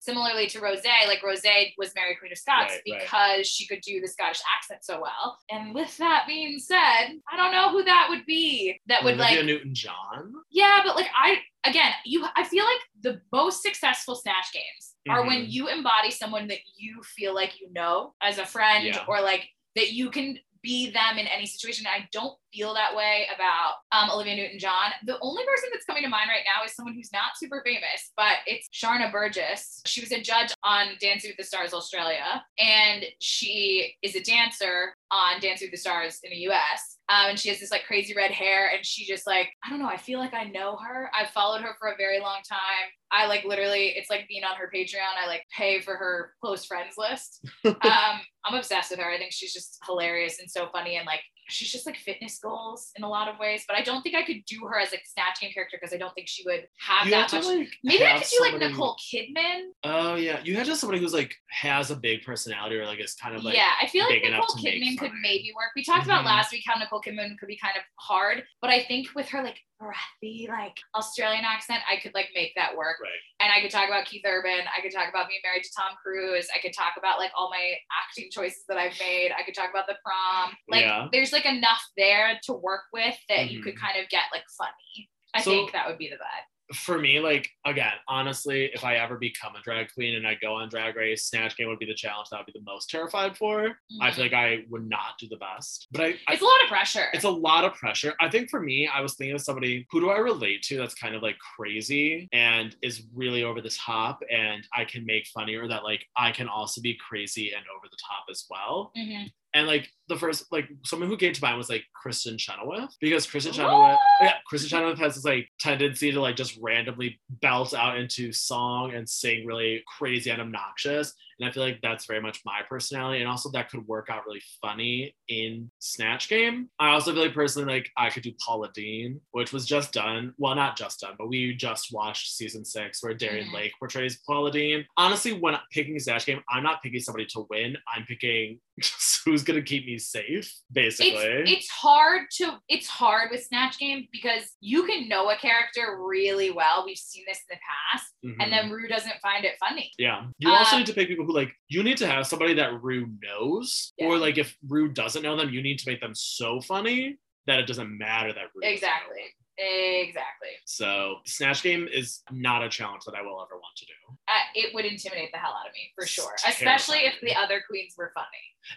Similarly to Rose, like Rose was Mary Queen of Scots Right, right. because she could do the Scottish accent so well. And with that being said, I don't know who that would be. That would Olivia like Newton-John. yeah, but like I again, you I feel like the most successful snatch games are when Mhm. you embody someone that you feel like you know as a friend Yeah. or like that you can be them in any situation. I don't feel that way about um, Olivia Newton-John. The only person that's coming to mind right now is someone who's not super famous, but it's Sharna Burgess. She was a judge on Dancing with the Stars Australia, and she is a dancer on Dancing with the Stars in the US. Um, and she has this like crazy red hair, and she just like, I don't know, I feel like I know her. I've followed her for a very long time. I like literally, it's like being on her Patreon. I like pay for her close friends list. um, I'm obsessed with her. I think she's just hilarious and so funny, and like she's just like fitness goals in a lot of ways. But I don't think I could do her as a snatch game character because I don't think she would have You that have much. to like Maybe I have could do like Nicole Kidman. Oh yeah, you had just somebody who's like has a big personality or like is kind of like yeah, I feel like Nicole Kidman could maybe work. We talked about Mhm. last week how Nicole Kidman could be kind of hard, but I think with her like breathy, like Australian accent, I could like make that work. right. And I could talk about Keith Urban. I could talk about being married to Tom Cruise. I could talk about like all my acting choices that I've made. I could talk about the prom. Like Yeah. there's like enough there to work with that you could Mhm. kind of get like funny. I So- think that would be the vibe. for me, like again, honestly, if I ever become a drag queen and I go on Drag Race, Snatch Game would be the challenge that I'd be the most terrified for. I feel like I would not do the best, but I, I Mm-hmm. it's a lot of pressure. it's a lot of pressure. I think for me, I was thinking of somebody who do I relate to that's kind of like crazy and is really over the top, and I can make funny, or that like I can also be crazy and over the top as well. Mhm. And like the first, like someone who came to mind was like Kristin Chenoweth because Kristin Chenoweth, yeah, Kristin Chenoweth has this like tendency to like just randomly belt out into song and sing really crazy and obnoxious. And I feel like that's very much my personality. And also that could work out really funny in Snatch Game. I also feel like personally, like I could do Paula Deen, which was just done. Well, not just done, but we just watched season six where Darienne Mhm. Lake portrays Paula Deen. Honestly, when picking Snatch Game, I'm not picking somebody to win. I'm picking who's gonna keep me safe, basically. it's it's hard to it's hard with snatch game because you can know a character really well we've seen this in the past Mhm. and then rue doesn't find it funny Yeah. You also Um, need to pick people who like you need to have somebody that Rue knows. Or like if Rue doesn't know them, you need to make them so funny that it doesn't matter that Rue. exactly. Exactly So Snatch Game is not a challenge that I will ever want to do. uh, it would intimidate the hell out of me for It's sure especially if the other queens were funny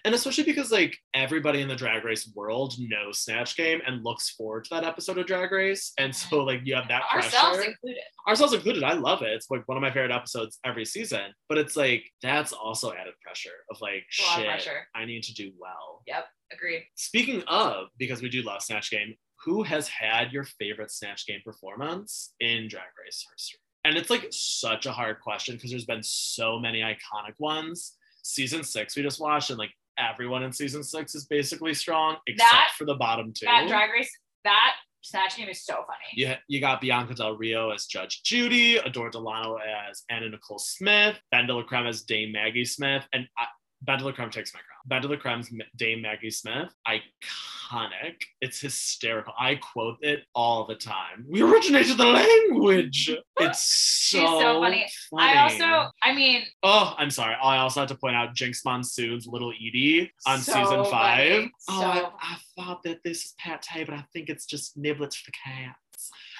And especially because like everybody in the drag race world knows Snatch Game and looks forward to that episode of Drag Race. And so like you have that ourselves pressure. included ourselves included. I love it. It's like one of my favorite episodes every season. But it's like that's also added pressure of like of shit. pressure. I need to do well. yep agreed Speaking of, because we do love Snatch Game, who has had your favorite Snatch Game performance in Drag Race history? And it's like such a hard question because there's been so many iconic ones. Season six we just watched, and like everyone in season six is basically strong except That- for the bottom two. that drag race that snatch game is so funny You, you got Bianca Del Rio as Judge Judy, Adore Delano as Anna Nicole Smith, Ben de la Creme as Dame Maggie Smith, and I, Ben de la Creme takes my crown. Ben de la Creme's M- Dame Maggie Smith, iconic. It's hysterical. I quote it all the time. We originated the language. It's so, so funny. funny. i also i mean Oh, I'm sorry. I also have to point out Jinkx Monsoon's Little Edie on So season five. funny. Oh, So I. I thought that this is pate, but I think it's just niblets for cats.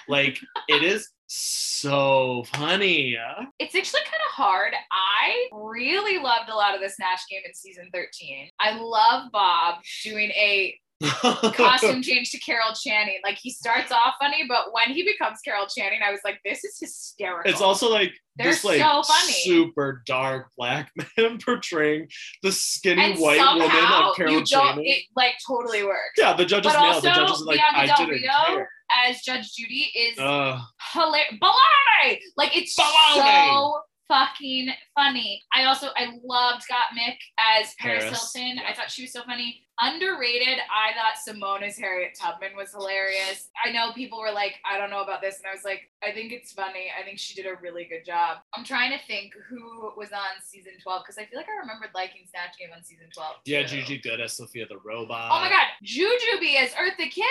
Like it is so funny. it's actually kind of hard. I really loved a lot of the Snatch game in season 13. I love Bob doing a costume change to Carol Channing. Like he starts off funny, but when he becomes Carol Channing, I was like, this is hysterical. It's also like They're this like so funny. super dark black man portraying the skinny and white woman of Carol Channing. it like totally works. yeah, the judges but nailed. The also, judges are like, Bianca I didn't care. as Judge Judy is Ugh. hilarious. Baloney! Like it's Baloney! so fucking funny. I also I loved Gottmik as Paris, Paris, Hilton. yeah. I thought she was so funny. Underrated. I thought Simone as Harriet Tubman was hilarious. I know people were like, I don't know about this, and I was like, I think it's funny. I think she did a really good job. I'm trying to think who was on season 12 because I feel like I remembered liking Snatch Game on season 12. Yeah, too. Juju Good as Sophia the Robot. Oh my god, Jujubee as Eartha Kitt.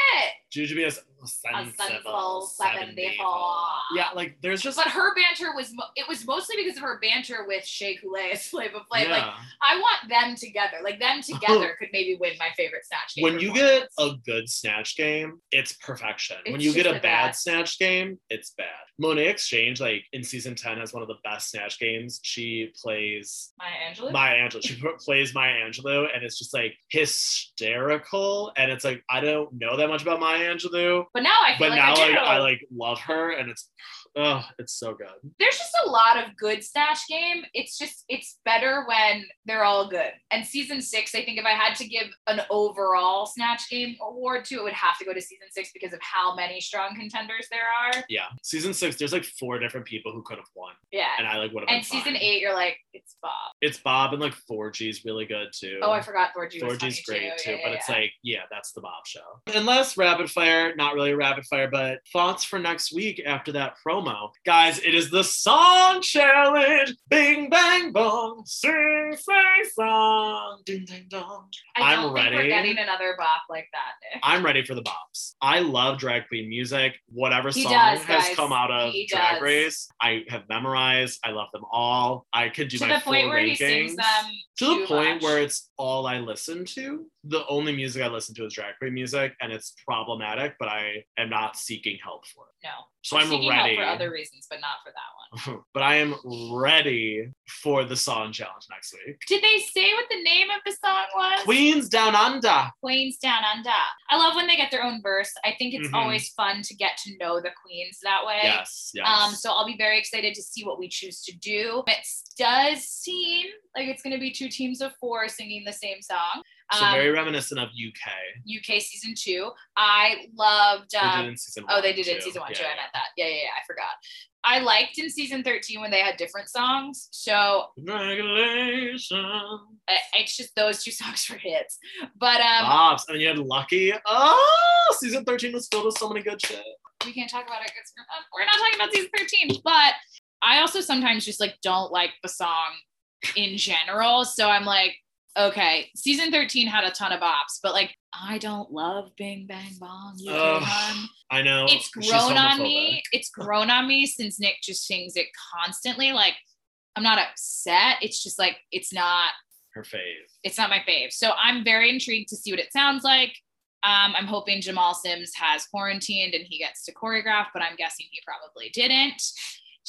Juju as Sensible sensible 74. Yeah, like there's just But her banter was mo- it was mostly because of her banter with Shea Coulee as Flavor Flav. yeah. Like I want them together. Like them oh. together could maybe win my favorite snatch game. when you get a good snatch game, it's perfection. when you get a the bad snatch game, it's bad. Monét X Change, like in season 10, has one of the best snatch games. She plays Maya Angelou. Maya Angelou. She plays Maya Angelou, and it's just like hysterical. And it's like I don't know that much about Maya Angelou, but now I but like now I like. I like love her, and it's oh, it's so good. There's just a lot of good snatch game. It's just it's better when they're all good. And season six, I think if I had to give an overall snatch game award to, it would have to go to season six because of how many strong contenders there are. Yeah, season six. There's like four different people who could have won, Yeah. and I like would have. And season fine. eight, you're like, it's Bob. It's Bob and like Thorgy's really good too. Oh, I forgot Thorgy's funny great too, Yeah, but yeah, it's like, yeah, that's the Bob show. Unless rapid fire, not really a rapid fire, but thoughts for next week after that promo. Guys, it is the song challenge. Bing bang bong. Sing, sing, song. Ding ding dong. I I'm don't think we're ready. getting another bop like that, Nick. I'm ready for the bops. I love drag queen music. Whatever He song does, has guys. come out of He Drag does. Race, I have memorized. I love them all. I could do to my the point full where rankings. he sings them to the point much. where it's all I listen to. The only music I listen to is drag queen music, and it's problematic. But I am not seeking help for it. no. So I'm seeking ready. for other reasons, but not for that one. but I am ready for the song challenge next week. Did they say what the name of the song was? Queens Down Under. Queens Down Under. I love when they get their own verse. I think it's Mhm. always fun to get to know the queens that way. Yes, yes. Um, so I'll be very excited to see what we choose to do. It does seem like it's going to be two teams of four singing the same song. So Um, very reminiscent of UK. UK season two. I loved. They Um, did in season oh, they did in season one Yeah, too. I meant that. Yeah, yeah, yeah. I forgot. I liked in season 13 when they had different songs. So Regulation. it's just those two songs were hits. But um, Bobs. And you had Lucky. Oh, season 13 was filled with so many good shit. we can't talk about it because we're we're not talking about season 13 but i also sometimes just like don't like the song in general so i'm like okay season 13 had a ton of bops but like i don't love bing bang bong Ugh. I know. it's grown on me it's grown on me since nick just sings it constantly like i'm not upset it's just like it's not Her fave. it's not my fave. So I'm very intrigued to see what it sounds like. Um, I'm hoping Jamal Sims has quarantined and he gets to choreograph, but I'm guessing he probably didn't.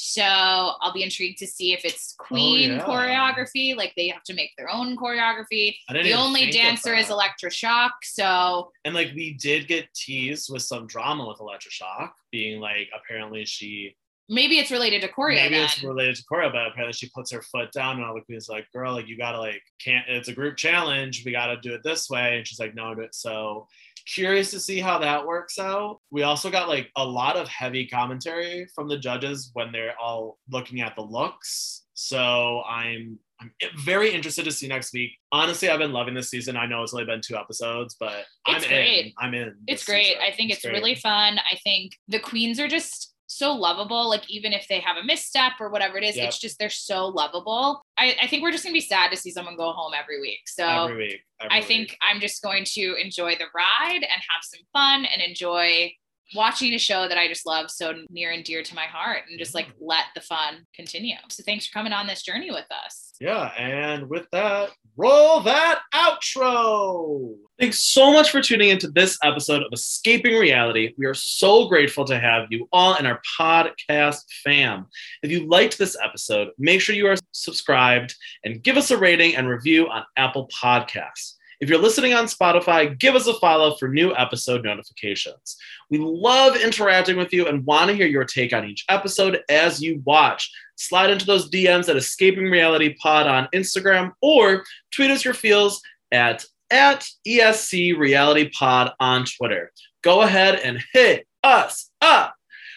So I'll be intrigued to see if it's oh, Queen Oh, yeah. choreography, like they have to make their own choreography. The only dancer is that. Elektra Shock. So And like we did get teased with some drama with Elektra Shock, being like apparently she maybe it's related to choreo. maybe then. it's related to choreo, but apparently she puts her foot down and all the queens like, girl, like you gotta like can't it's a group challenge. We gotta do it this way. And she's like, no, do it. So curious to see how that works out. We also got like a lot of heavy commentary from the judges when they're all looking at the looks. So I'm I'm very interested to see next week. Honestly, I've been loving this season. I know it's only been two episodes, but It's I'm great. in. I'm in. it's great. season. I think it's, great. really fun. I think the queens are just so lovable. Like even if they have a misstep or whatever it is, Yep. it's just they're so lovable. I, I think we're just gonna be sad to see someone go home every week. So every week. every I think week. I'm just going to enjoy the ride and have some fun and enjoy watching a show that I just love so near and dear to my heart and just like let the fun continue. So thanks for coming on this journey with us. Yeah, and with that, roll that outro. Thanks so much for tuning into this episode of Escaping Reality. We are so grateful to have you all in our podcast fam. If you liked this episode, make sure you are subscribed and give us a rating and review on Apple Podcasts. If you're listening on Spotify, give us a follow for new episode notifications. We love interacting with you and want to hear your take on each episode as you watch slide into those DMs at Escaping Reality Pod on Instagram or tweet us your feels at, at ESC Reality Pod on Twitter. Go ahead and hit us up.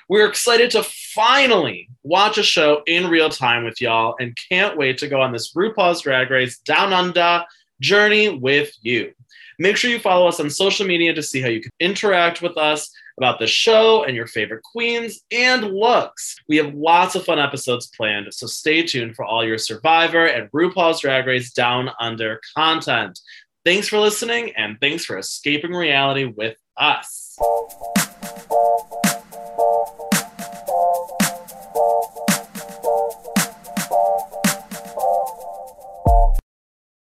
We're excited to finally watch a show in real time with y'all and can't wait to go on this RuPaul's Drag Race Down Under journey with you. Make sure you follow us on social media to see how you can interact with us about the show and your favorite queens and looks. We have lots of fun episodes planned, so stay tuned for all your Survivor and RuPaul's Drag Race Down Under content. Thanks for listening and thanks for escaping reality with us.